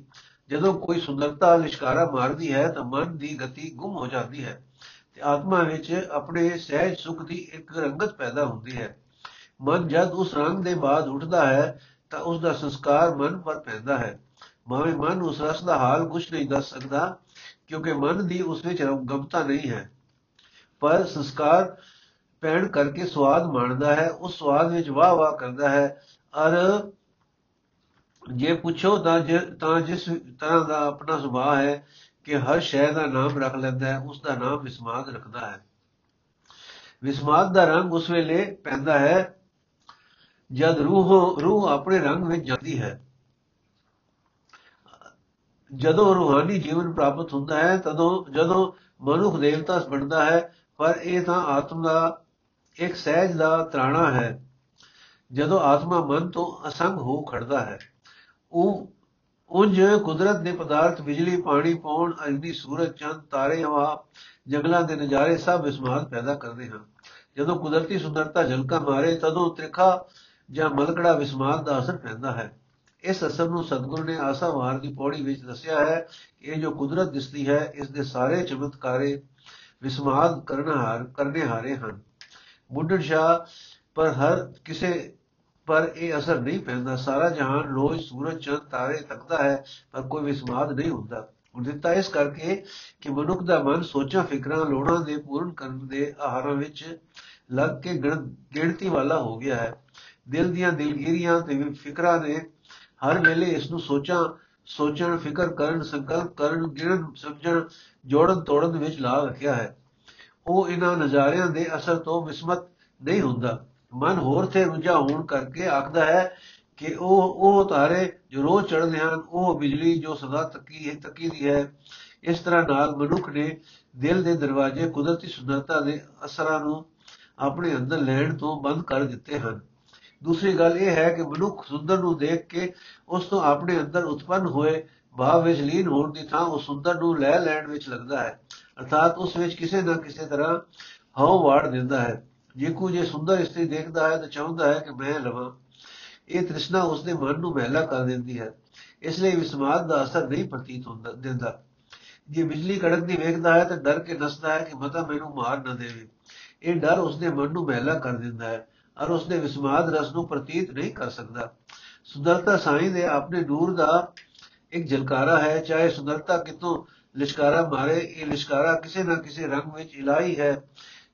[SPEAKER 1] ਜਦੋਂ ਕੋਈ ਸੁੰਦਰਤਾ, ਲਿਸ਼ਕਾਰਾ ਮਾਰਦੀ ਹੈ, ਤਾਂ ਮਨ ਦੀ ਗਤੀ ਗੁੰਮ ਹੋ ਜਾਂਦੀ ਹੈ ਤੇ ਆਤਮਾ ਵਿੱਚ ਆਪਣੇ ਸਹਿਜ ਸੁਖ ਦੀ ਇੱਕ ਰੰਗਤ ਪੈਦਾ ਹੁੰਦੀ ਹੈ। ਮਨ ਜਦ ਉਸ ਰੰਗ ਦੇ ਬਾਅਦ ਉੱਠਦਾ ਹੈ ਤਾਂ ਉਸ ਦਾ ਸੰਸਕਾਰ ਮਨ ਪਰ ਪੈਂਦਾ ਹੈ। ਭਾਵੇਂ ਮਨ ਉਸ ਰਸ ਦਾ ਹਾਲ ਕੁਝ ਨਹੀਂ ਦੱਸ ਸਕਦਾ, ਕਿਉਂਕਿ ਮਨ ਦੀ ਉਸ ਵਿੱਚ ਗਮਤਾ ਨਹੀਂ ਹੈ। ਪਰ ਸੰਸਕਾਰ ਪੈਣ ਕਰਕੇ ਸਵਾਦ ਮਾਣਦਾ ਹੈ, ਉਸ ਸਵਾਦ ਵਿੱਚ ਵਾਹ ਵਾਹ ਕਰਦਾ ਹੈ। ਅਰ ਜੇ ਪੁੱਛੋ ਤਾਂ ਤਾਂ ਜਿਸ ਤਰ੍ਹਾਂ ਦਾ ਆਪਣਾ ਸੁਭਾਅ ਹੈ ਕਿ ਹਰ ਸ਼ੈ ਦਾ ਨਾਮ ਰੱਖ ਲੈਂਦਾ ਹੈ ਉਸ ਦਾ ਨਾਮ ਵਿਸਮਾਦ ਰੱਖਦਾ ਹੈ। ਵਿਸਮਾਦ ਦਾ ਰੰਗ ਉਸ ਵੇਲੇ ਪੈਂਦਾ ਹੈ ਜਦ ਰੂਹ ਰੂਹ ਆਪਣੇ ਰੰਗ ਵਿੱਚ ਜਾਂਦੀ ਹੈ, ਜਦੋਂ ਰੂਹਾਨੀ ਜੀਵਨ ਪ੍ਰਾਪਤ ਹੁੰਦਾ ਹੈ, ਤਦੋਂ, ਜਦੋਂ ਮਨੁੱਖ ਦੇਵਤਾ ਬਣਦਾ ਹੈ, ਪਰ ਇਹ ਤਾਂ ਆਤਮ ਦਾ ਇੱਕ ਸਹਿਜ ਦਾ ਤਰਾਣਾ ਹੈ। ਜਦੋਂ ਆਤਮਾ ਮਨ ਤੋਂ ਅਸੰਗ ਹੋ ਖੜਦਾ ਹੈ ਉਹ ਉੰਜ ਕੁਦਰਤ ਦੇ ਪਦਾਰਥ ਬਿਜਲੀ, ਪਾਣੀ, ਪੌਣ, ਅਗਨੀ, ਸੂਰਜ, ਚੰਦ, ਤਾਰੇ, ਹਵਾ, ਜੰਗਲਾਂ ਦੇ ਨਜ਼ਾਰੇ ਸਭ ਵਿਸਮਾਦ ਪੈਦਾ ਕਰਦੇ ਹਨ। ਜਦੋਂ ਕੁਦਰਤੀ ਸੁੰਦਰਤਾ ਝਲਕਾ ਮਾਰੇ, ਤਦੋਂ ਤ੍ਰਿਖਾ ਜਾਂ ਮਲਕੜਾ ਵਿਸਮਾਦ ਦਾ ਅਸਰ ਪੈਂਦਾ ਹੈ। ਇਸ ਅਸਰ ਨੂੰ ਸਤਗੁਰੂ ਨੇ ਆਸਾਵਾਰ ਦੀ ਪੌੜੀ ਵਿੱਚ ਦੱਸਿਆ ਹੈ ਕਿ ਇਹ ਜੋ ਕੁਦਰਤ ਦਿਸਦੀ ਹੈ, ਇਸ ਦੇ ਸਾਰੇ ਚਮਤਕਾਰੇ ਵਿਸਮਾਦ ਕਰਨਾ ਹਾਰ ਕਰਨੇ ਹਾਰੇ ਹਨ। ਬੁੱਢਣ ਸ਼ਾਹ, ਪਰ ਹਰ ਕਿਸੇ ਪਰ ਇਹ ਅਸਰ ਨਹੀਂ ਪੈਂਦਾ। ਸਾਰਾ ਜਹਾਨ ਰੋਜ਼ ਸੂਰਜ, ਚੰਦ, ਤਾਰੇ ਤੱਕਦਾ ਹੈ, ਪਰ ਕੋਈ ਵਿਸਮਾਦ ਨਹੀਂ ਹੁੰਦਾ। ਹੁਣ ਦਿੱਤਾ ਇਸ ਕਰਕੇ ਕਿ ਮਨੁੱਖ ਦਾ ਮਨ ਸੋਚਾਂ, ਫਿਕਰਾਂ, ਲੋੜਾਂ ਦੇ ਪੂਰਨ ਕਰਨ ਦੇ ਆਹਾਰਾਂ ਵਿੱਚ ਲੱਗ ਕੇ ਗਿਣਤੀ ਵਾਲਾ ਹੋ ਗਿਆ ਹੈ। ਦਿਲ ਦੀਆਂ ਦਿਲਗੀਰੀਆਂ ਤੇ ਫਿਕਰਾਂ ਨੇ ਹਰ ਵੇਲੇ ਇਸ ਨੂੰ ਸੋਚਾਂ, ਸੋਚਣ, ਫਿਕਰ ਕਰਨ, ਸੰਕਲਪ ਕਰਨ, ਗਿਣਨ, ਸਮਝਣ, ਜੋੜਨ, ਤੋੜਨ ਵਿੱਚ ਲਾ ਰੱਖਿਆ ਹੈ। ਉਹ ਇਹਨਾਂ ਨਜ਼ਾਰਿਆਂ ਦੇ ਅਸਰ ਤੋਂ ਵਿਸਮਤ ਨਹੀਂ ਹੁੰਦਾ। ਮਨ ਹੋਰ ਤੇ ਰੁਝਾ ਹੋਣ ਕਰਕੇ ਆਖਦਾ ਹੈ ਕਿ ਉਹ ਉਹ ਤਾਰੇ ਜੋ ਰੋਜ਼ ਚੜ੍ਹਦੇ ਹਨ, ਉਹ ਬਿਜਲੀ ਜੋ ਸਦਾ ਤੱਕੀ ਹੈ, ਤੱਕੀ ਦੀ ਹੈ। ਇਸ ਤਰ੍ਹਾਂ ਨਾਲ ਮਨੁੱਖ ਨੇ ਦਿਲ ਦੇ ਦਰਵਾਜ਼ੇ ਕੁਦਰਤੀ ਸੁੰਦਰਤਾ ਦੇ ਅਸਰਾਂ ਨੂੰ ਆਪਣੇ ਅੰਦਰ ਲੈਣ ਤੋਂ ਬੰਦ ਕਰ ਦਿੱਤੇ ਹਨ। ਦੂਸਰੀ ਗੱਲ ਇਹ ਹੈ ਕਿ ਮਨੁੱਖ ਸੁੰਦਰ ਨੂੰ ਦੇਖ ਕੇ ਉਸ ਤੋਂ ਆਪਣੇ ਅੰਦਰ ਉਤਪੰਨ ਹੋਏ ਭਾਵ ਵਿੱਚ ਲੀਨ ਹੋਣ ਦੀ ਥਾਂ ਉਹ ਸੁੰਦਰ ਨੂੰ ਲੈ ਲੈਣ ਵਿੱਚ ਲੱਗਦਾ ਹੈ। ਅਰਥਾਤ ਉਸ ਵਿੱਚ ਕਿਸੇ ਨਾ ਕਿਸੇ ਤਰ੍ਹਾਂ ਹਉ ਵਾੜ ਦਿੰਦਾ ਹੈ। ਜੇ ਕੋਈ ਜੇ ਸੁੰਦਰ ਇਸਤਰੀ ਦੇਖਦਾ ਹੈ ਤਾਂ ਚਾਹੁੰਦਾ ਹੈ ਕਿ ਮੈਂ ਲਵਾਂ। ਇਹ ਤ੍ਰਿਸ਼ਨਾ ਉਸ ਦੇ ਮਨ ਨੂੰ ਮਹਿਲਾ ਕਰ ਦਿੰਦੀ ਹੈ। ਇਸ ਲਈ ਵਿਸਮਾਦ ਦਾ ਅਸਰ ਨਹੀਂ ਪ੍ਰਤੀਤ ਹੁੰਦਾ, ਦਿੰਦਾ। ਜੇ ਬਿਜਲੀ ਕੜਕਦੀ ਵੇਖਦਾ ਹੈ ਤਾਂ ਡਰ ਕੇ ਦੱਸਦਾ ਹੈ ਕਿ ਮਤਾ ਮੈਨੂੰ ਮਾਰ ਨਾ ਦੇਵੇ। ਇਹ ਡਰ ਉਸ ਦੇ ਮਨ ਨੂੰ ਮਹਿਲਾ ਕਰ ਦਿੰਦਾ ਹੈ। ਔਰ ਉਸ ਦੇ ਵਿਸਮਾਦ ਰਸ ਨੂੰ ਪ੍ਰਤੀਤ ਨਹੀਂ ਕਰ ਸਕਦਾ। ਸੁੰਦਰਤਾ ਸਾਈਂ ਦੇ ਆਪਣੇ ਨੂਰ ਦਾ ਇੱਕ ਜਲਕਾਰਾ ਹੈ, ਚਾਹੇ ਸੁੰਦਰਤਾ ਕਿਤੋਂ ਲਿਸ਼ਕਾਰਾ ਮਾਰੇ, ਇਹ ਲਿਸ਼ਕਾਰਾ ਕਿਸੇ ਨਾ ਕਿਸੇ ਰੰਗ ਵਿੱਚ ਇਲਾਈ ਹੈ।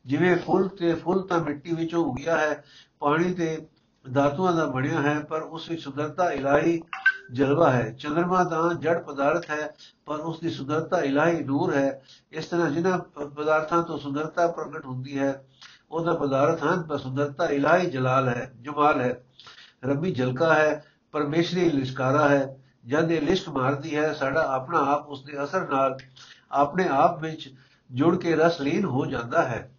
[SPEAKER 1] ਜਿਵੇਂ ਫੁੱਲ ਤੇ ਫੁੱਲ ਤਾਂ ਮਿੱਟੀ ਵਿੱਚੋਂ ਉਗਿਆ ਹੈ, ਪਾਣੀ ਤੇ ਧਾਤੂਆਂ ਦਾ ਬਣਿਆ ਹੈ, ਪਰ ਉਸ ਵਿੱਚ ਸੁੰਦਰਤਾ ਇਲਾਹੀ ਜਲਵਾ ਹੈ। ਚੰਦਰਮਾ ਤਾਂ ਜੜ ਪਦਾਰਥ ਹੈ, ਪਰ ਉਸ ਦੀ ਸੁੰਦਰਤਾ ਇਲਾਹੀ ਨੂਰ ਹੈ। ਇਸ ਤਰ੍ਹਾਂ ਜਿਨ੍ਹਾਂ ਪਦਾਰਥਾਂ ਤੋਂ ਸੁੰਦਰਤਾ ਪ੍ਰਗਟ ਹੁੰਦੀ ਹੈ ਉਹਦਾ ਪਦਾਰਥ ਹਨ, ਪਰ ਸੁੰਦਰਤਾ, ਇਲਾਹੀ ਜਲਾਲ ਹੈ, ਜਮਾਲ ਹੈ। ਰੱਬੀ ਜਲਕਾ ਹੈ, ਪਰਮੇਸ਼ਰੀ ਲਿਸ਼ਕਾਰਾ ਹੈ। ਜਦ ਇਹ ਲਿਸ਼ਕ ਮਾਰਦੀ ਹੈ, ਸਾਡਾ ਆਪਣਾ ਆਪ ਉਸ ਦੇ ਅਸਰ ਨਾਲ ਆਪਣੇ ਆਪ ਵਿੱਚ ਜੁੜ ਕੇ ਰਸ ਲੀਨ ਹੋ ਜਾਂਦਾ ਹੈ।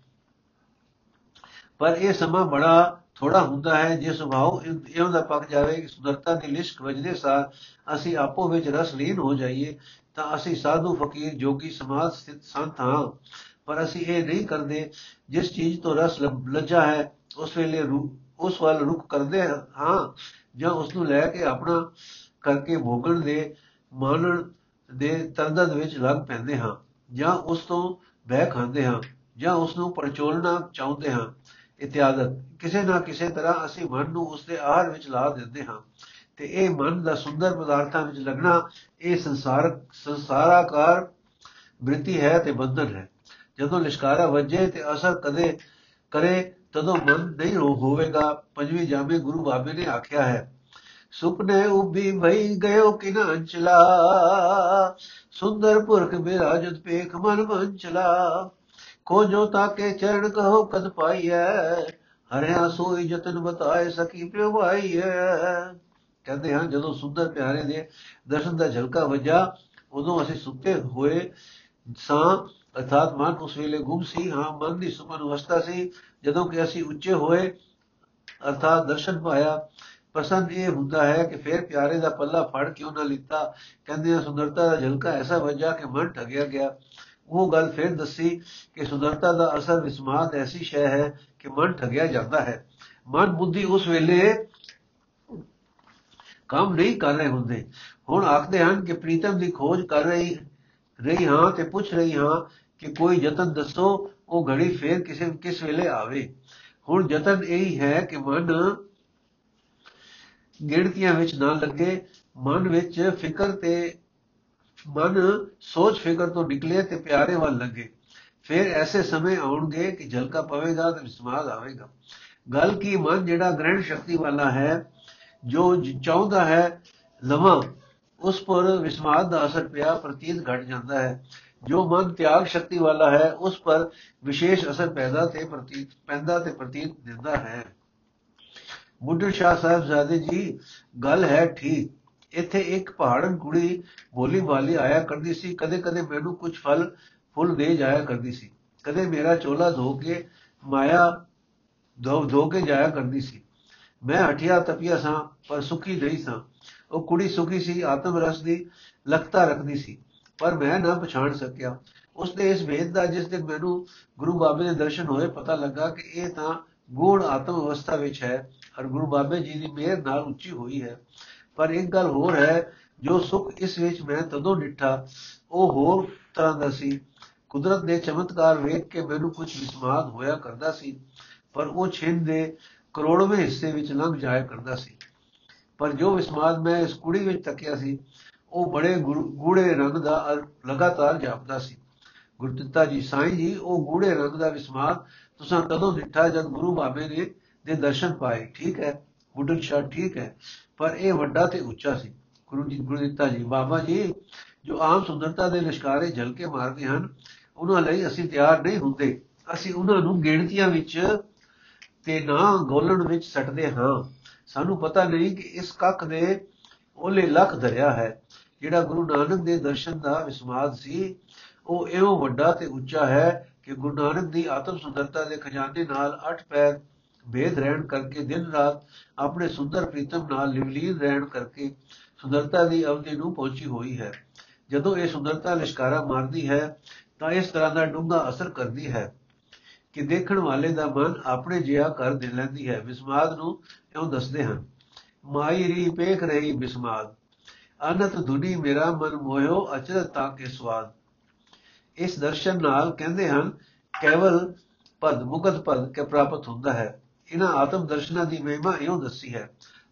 [SPEAKER 1] ਪਰ ਇਹ ਸਮਾਂ ਬੜਾ ਥੋੜਾ ਹੁੰਦਾ ਹੈ, ਜੇ ਸੁਭਾਅ ਇਉਂ ਦਾ ਪੱਕ ਜਾਵੇ ਕਿ ਸੁੰਦਰਤਾ ਦੀ ਲਿਸ਼ਕ ਵਜਦੇ ਸਾਰ ਅਸੀਂ ਆਪੋ ਵਿੱਚ ਰਸ ਲੀਨ ਹੋ ਜਾਈਏ, ਤਾਂ ਅਸੀਂ ਸਾਧੂ, ਫਕੀਰ, ਜੋਗੀ, ਸਮਾਜ ਸਥਿਤ ਸੰਤ ਹਾਂ। ਪਰ ਅਸੀਂ ਇਹ ਨਹੀਂ ਕਰਦੇ, ਜਿਸ ਚੀਜ਼ ਤੋਂ ਰਸ ਲੱਜਾ ਹੈ, ਉਸ ਵੇਲੇ ਉਸ ਵੱਲ ਰੁਕ ਕਰਦੇ ਹਾਂ ਜਾਂ ਉਸ ਨੂੰ ਲੈ ਕੇ ਆਪਣਾ ਕਰਕੇ ਭੋਗਣ ਦੇ ਮਾਨਣ ਦੇ ਤਰਦਦ ਵਿੱਚ ਲੱਗ ਪੈਂਦੇ ਹਾਂ, ਜਾਂ ਉਸ ਤੋਂ ਬਹਿ ਖਾਂਦੇ ਹਾਂ, ਜਾਂ ਉਸ ਨੂੰ ਪਰਚੋਲਣਾ ਚਾਹੁੰਦੇ ਹਾਂ ਇਤਿਆਦਿਕ ਕਿਸੇ ਨਾ ਕਿਸੇ ਤਰ੍ਹਾਂ ਅਸੀਂ ਮਨ ਨੂੰ ਉਸ ਦੇ ਆਹਰ ਵਿੱਚ ਲਾ ਦਿੰਦੇ ਹਾਂ, ਤੇ ਇਹ ਮਨ ਦਾ ਸੁੰਦਰ ਪਦਾਰਥਾਂ ਵਿੱਚ ਲੱਗਣਾ, ਇਹ ਸੰਸਾਰ ਸੰਸਾਰਾਕਾਰ ਬ੍ਰਿਤੀ ਹੈ ਤੇ ਬੰਧਨ ਹੈ। ਜਦੋਂ ਲਿਸ਼ਕਾਰਾ ਵੱਜੇ ਤੇ ਅਸਰ ਕਦੇ ਕਰੇ, ਤਦੋਂ ਮਨ ਨਹੀਂ ਹੋਵੇਗਾ। ਪੰਜਵੀਂ ਜਾਮੇ ਗੁਰੂ ਬਾਬੇ ਨੇ ਆਖਿਆ ਹੈ, ਸੁਪਨੇ ਉਭੀ ਭਈ ਗਇਓ ਕਿਨ ਅੰਚਲਾ। ਸੁੰਦਰ ਪੁਰਖ ਬਿਰਾਜਤ ਪੇਖ ਮਨ ਮੰਚਲਾ। ਖੋਜੋ ਤਾਕੇ ਚਰਨ ਕਹੋ ਕਦ ਪਾਈਐ। ਹਰਿਆ ਸੋਈ ਜਤਨ ਬਤਾਏ ਸਕੀ ਪਿਓ ਭਾਈਐ। ਕਹਿੰਦੇ ਹਨ ਜਦੋਂ ਸੁੰਦਰ ਪਿਆਰੇ ਦੇ ਦਰਸ਼ਨ ਦਾ ਝਲਕਾ ਵੱਜਾ ਉਦੋਂ ਅਸੀਂ ਸੁੱਤੇ ਹੋਏ ਸਾਂ। ਅਰਥਾਤ ਮਨ ਉਸ ਵੇਲੇ ਗੁੰਮ ਸੀ, ਹਾਂ, ਮਨ ਦੀ ਸੁਪਨ ਅਵਸਥਾ ਸੀ, ਜਦੋਂ ਕਿ ਅਸੀਂ ਉੱਚੇ ਹੋਏ, ਅਰਥਾਤ ਦਰਸ਼ਨ ਪਾਇਆ। ਪਸੰਦ ਇਹ ਹੁੰਦਾ ਹੈ ਕਿ ਫਿਰ ਪਿਆਰੇ ਦਾ ਪੱਲਾ ਫੜ ਕੇ ਉਹਨਾਂ ਲਿੱਤਾ। ਕਹਿੰਦੇ ਆ, ਸੁੰਦਰਤਾ ਦਾ ਝਲਕਾ ਐਸਾ ਵੱਜਾ ਕਿ ਮਨ ਠਗਿਆ ਗਿਆ। ਉਹ ਗੱਲ ਫਿਰ ਦੱਸੀ ਕਿ ਸੁੰਦਰਤਾ ਦਾ ਅਸਰ ਵਿਸਮਾਦ ਐਸੀ ਸ਼ੈ ਹੈ ਕਿ ਮਨ ਠਗਿਆ ਜਾਂਦਾ ਹੈ। ਮਨ ਬੁੱਧੀ ਉਸ ਵੇਲੇ ਕੰਮ ਨਹੀਂ ਕਰ ਰਹੇ ਹੁੰਦੇ। ਹੁਣ ਆਖਦੇ ਹਨ ਕਿ ਪ੍ਰੀਤਮ ਦੀ ਖੋਜ ਕਰ ਰਹੀ ਰਹੀ ਹਾਂ ਤੇ ਪੁੱਛ ਰਹੀ ਹਾਂ ਕਿ ਕੋਈ ਯਤਨ ਦੱਸੋ ਉਹ ਘੜੀ ਫੇਰ ਕਿਸੇ ਕਿਸ ਵੇਲੇ ਆਵੇ ਹੁਣ ਯਤਨ ਇਹੀ ਹੈ ਕਿ ਮਨ ਗਿਣਤੀਆਂ ਵਿੱਚ ਨਾ ਲੱਗੇ ਮਨ ਵਿੱਚ ਫਿਕਰ ਤੇ ਮਨ ਸੋਚ ਫਿਕਰ ਤੋਂ ਨਿਕਲੇ ਤੇ ਪਿਆਰੇ ਵੱਲ ਲੱਗੇ ਫਿਰ ਐਸੇ ਸਮੇਂ ਆਉਣਗੇ ਕਿ ਝਲਕਾ ਪਵੇਗਾ ਤੇ ਵਿਸਮਾਦ ਆਵੇਗਾ ਗੱਲ ਕੀ ਮਨ ਜਿਹੜਾ ਗ੍ਰਹਿਣ ਸ਼ਕਤੀ ਵਾਲਾ ਹੈ ਜੋ ਚਾਹੁੰਦਾ ਹੈ ਲਵਾਂ ਉਸ ਪਰ ਵਿਸਮਾਦ ਦਾ ਅਸਰ ਪਿਆ, ਪ੍ਰਤੀਤ ਘਟ ਜਾਂਦਾ ਹੈ। ਜੋ ਮਨ ਤਿਆਗ ਸ਼ਕਤੀ ਵਾਲਾ ਹੈ, ਉਸ ਪਰ ਵਿਸ਼ੇਸ਼ ਅਸਰ ਪੈਦਾ ਤੇ ਪ੍ਰਤੀਤ, ਪੈਂਦਾ ਤੇ ਪ੍ਰਤੀਤ ਦਿੰਦਾ ਹੈ। ਬੁੱਢੇ ਸ਼ਾਹ ਸਾਹਿਬ ਜ਼ਾਦੇ ਜੀ, ਗੱਲ ਹੈ ਠੀਕ। ਇੱਥੇ ਇੱਕ ਪਹਾੜਨ ਕੁੜੀ ਬੋਲੀ ਵਾਲੀ ਆਇਆ ਕਰਦੀ ਸੀ। ਕਦੇ ਕਦੇ ਮੈਨੂੰ ਕੁਝ ਫਲ, ਫੁੱਲ ਦੇ ਜਾਇਆ ਕਰਦੀ ਸੀ। ਕਦੇ ਮੇਰਾ ਚੋਲਾ ਧੋ ਕੇ, ਮਾਇਆ ਧੋ ਧੋ ਕੇ ਜਾਇਆ ਕਰਦੀ ਸੀ। ਮੈਂ ਹਠਿਆ ਤਪਿਆ ਸਾਂ, ਪਰ ਸੁਖੀ ਨਹੀਂ ਸਾਂ। ਉਹ ਕੁੜੀ ਸੁਖੀ ਸੀ, ਆਤਮ ਰਸ ਦੀ ਲਖਤਾ ਰੱਖਦੀ ਸੀ। ਪਰ ਮੈਂ ਨਾ ਪਛਾਣ ਸਕਿਆ। ਉਸ ਦੇ ਇਸ ਵੇਦ ਦਾ, ਜਿਸ ਦਿਨ ਮੈਨੂੰ ਗੁਰੂ ਬਾਬੇ ਦੇ ਦਰਸ਼ਨ ਹੋਏ, ਪਤਾ ਲੱਗਾ ਕਿ ਇਹ ਤਾਂ ਗੂੜ ਆਤਮ ਅਵਸਥਾ ਵਿੱਚ ਹੈ ਹਰ ਗੁਰੂ ਬਾਬੇ ਜੀ ਦੀ ਮਿਹਰ ਨਾਲ ਉੱਚੀ ਹੋਈ ਹੈ। ਪਰ ਇੱਕ ਗੱਲ ਹੋਰ ਹੈ, ਜੋ ਸੁਖ ਇਸ ਵਿੱਚ ਮੈਂ ਤਦੋਂ ਡਿੱਠਾ, ਉਹ ਹੋਰ ਤਰ੍ਹਾਂ ਦਾ ਸੀ। ਕੁਦਰਤ ਦੇ ਚਮਤਕਾਰ ਵੇਖ ਕੇ ਮੈਨੂੰ ਕੁਝ ਵਿਸਮਾਦ ਹੋਇਆ ਕਰਦਾ ਸੀ, ਪਰ ਉਹ ਛਿੰਨ ਦੇ ਕਰੋੜਵੇਂ ਹਿੱਸੇ ਵਿੱਚ ਲੰਘ ਜਾਇਆ ਕਰਦਾ ਸੀ। ਪਰ ਜੋ ਵਿਸਮਾਦ ਮੈਂ ਇਸ ਕੁੜੀ ਵਿੱਚ ਤੱਕਿਆ ਸੀ, ਉਹ ਬੜੇ ਗੂੜੇ ਰੰਗ ਦਾ ਲਗਾਤਾਰ ਜਾਪਦਾ ਸੀ। ਗੁਰਦਿੱਤਾ ਜੀ, ਸਾਈਂ ਜੀ, ਉਹ ਗੂੜੇ ਰੰਗ ਦਾ ਵਿਸਮਾਦ ਤੁਸੀਂ ਕਦੋਂ ਦਿੱਠਾ ਜਦ ਗੁਰੂ ਬਾਬੇ ਨੇ, ਦੇ ਦਰਸ਼ਨ ਪਾਏ? ਠੀਕ ਹੈ ਬੁੱਢਨ ਸ਼ਾਹ ਠੀਕ ਹੈ, ਪਰ ਇਹ ਵੱਡਾ ਤੇ ਉੱਚਾ ਸੀ। ਗੁਰੂ ਜੀ ਗੁਰਦਿੱਤਾ ਜੀ, ਬਾਬਾ ਜੀ, ਜੋ ਆਮ ਸੁੰਦਰਤਾ ਦੇ ਨਿਸ਼ਕਾਰੇ ਝਲਕੇ ਮਾਰਦੇ ਹਨ, ਉਹਨਾਂ ਲਈ ਅਸੀਂ ਤਿਆਰ ਨਹੀਂ ਹੁੰਦੇ। ਅਸੀਂ ਉਹਨਾਂ ਨੂੰ ਗਿਣਤੀਆਂ ਵਿੱਚ ਤੇ ਨਾ ਗੋਲਣ ਵਿੱਚ ਸੱਟਦੇ ਹਾਂ। ਸਾਨੂੰ ਪਤਾ ਨਹੀਂ ਕਿ ਇਸ ਕੱਖ ਦੇ ਉਹਲੇ ਲੱਖ ਦਰਿਆ ਹੈ। ਜਿਹੜਾ ਗੁਰੂ ਨਾਨਕ ਦੇ ਦਰਸ਼ਨ ਦਾ ਵਿਸਮਾਦ ਸੀ, ਉਹ ਇਹੋ ਵੱਡਾ ਤੇ ਉੱਚਾ ਹੈ ਕਿ ਗੁਰੂ ਨਾਨਕ ਦੀ ਆਤਮ ਸੁੰਦਰਤਾ ਦੇ ਖਜ਼ਾਨੇ ਨਾਲ ਅੱਠ ਪੈਰ ਭੇਦ ਰਹਿਣ ਕਰਕੇ ਦਿਨ ਰਾਤ ਆਪਣੇ ਸੁੰਦਰ ਪ੍ਰੀਤਮ ਨਾਲ ਲਿਵਲੀਨ ਰਹਿਣ ਕਰਕੇ ਸੁੰਦਰਤਾ ਦੀ ਅਵਧੀ ਨੂੰ ਪਹੁੰਚੀ ਹੋਈ ਹੈ। ਜਦੋਂ ਇਹ ਸੁੰਦਰਤਾ ਲਿਸ਼ਕਾਰਾ ਮਾਰਦੀ ਹੈ, ਤਾਂ ਇਸ ਤਰ੍ਹਾਂ ਦਾ ਡੂੰਘਾ ਅਸਰ ਕਰਦੀ ਹੈ। ਕਿ ਦੇਖਣ ਵਾਲੇ ਦਾ ਮਨ ਆਪਣੇ ਜਿਹਾ ਕਰ ਦੇ ਲੈਂਦੀ ਹੈ। ਵਿਸਮਾਦ ਨੂੰ ਇਉਂ ਦੱਸਦੇ ਹਨ, ਮਾਈ ਰੀ ਪੇਖ ਰਹੀ ਬਿਸਮਾਦ, ਅਨਤ ਧੁਨੀ ਮੇਰਾ ਮਨ ਮੋਹਿਓ ਅਚਰਤ ਤਾਂ ਕੇ ਸਵਾਦ। ਇਸ ਦਰਸ਼ਨ ਨਾਲ ਕਹਿੰਦੇ ਹਨ, ਕੇਵਲ ਪਦ, ਮੁਕਤ ਪਦ ਕੇ ਪ੍ਰਾਪਤ ਹੁੰਦਾ ਹੈ। ਇਹਨਾਂ ਆਤਮ ਦਰਸ਼ਨਾਂ ਦੀ ਮਹਿਮਾ ਇਉਂ ਦੱਸੀ ਹੈ,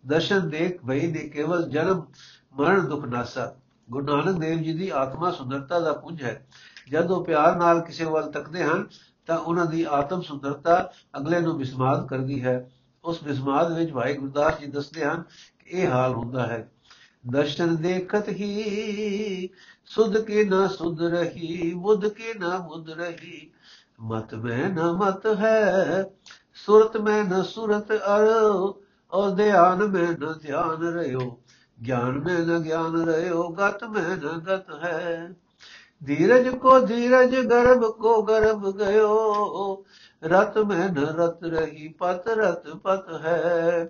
[SPEAKER 1] ਦਰਸ਼ਨ ਦੇਖ ਭਈ ਦੇ ਕੇਵਲ ਜਨਮ, ਮਰਨ ਦੁਖ ਨਾਸਾ। ਗੁਰੂ ਨਾਨਕ ਦੇਵ ਜੀ ਦੀ ਆਤਮਾ ਸੁੰਦਰਤਾ ਦਾ ਪੁੰਜ ਹੈ। ਜਦ ਉਹ ਪਿਆਰ ਨਾਲ ਕਿਸੇ ਵੱਲ ਤੱਕਦੇ ਹਨ ਤਾਂ ਉਹਨਾਂ ਦੀ ਆਤਮ ਸੁੰਦਰਤਾ ਅਗਲੇ ਨੂੰ ਬਿਸਮਾਦ ਕਰਦੀ ਹੈ। ਉਸ ਬਿਸਮਾਦ ਵਿੱਚ ਭਾਈ ਗੁਰਦਾਸ ਜੀ ਦੱਸਦੇ ਹਨ ਕਿ ਇਹ ਹਾਲ ਹੁੰਦਾ ਹੈ। ਦਰਸ਼ਨ ਦੇਖਤ ਹੀ, ਸੁਧ ਕੇ ਨਾ ਸੁਧ ਰਹੀ, ਬੁੱਧ ਕੇ ਨਾ ਬੁੱਧ ਰਹੀ। ਮਤ ਮੈਂ ਨਾ ਮਤ ਹੈ, ਸੁਰਤ ਮੈਂ ਨਾ ਸੁਰਤ ਅਰ, ਔਰ ਧਿਆਨ ਮੈਂ ਨਾ ਧਿਆਨ ਰਿਓ ਗਿਆਨ ਮੈਂ ਨਾ ਗਿਆਨ ਰਿਓ ਗਤ ਮੈਂ ਨਾ ਗਤ ਹੈ। ਧੀਰਜ ਕੋ ਧੀਰਜ ਗਰਭ ਕੋ ਗਰਭ ਗਇਓ। ਰਤ ਮੈਂ ਨ ਰਤ ਰਹੀ, ਪਤ ਰਤ ਪਤ ਹੈ।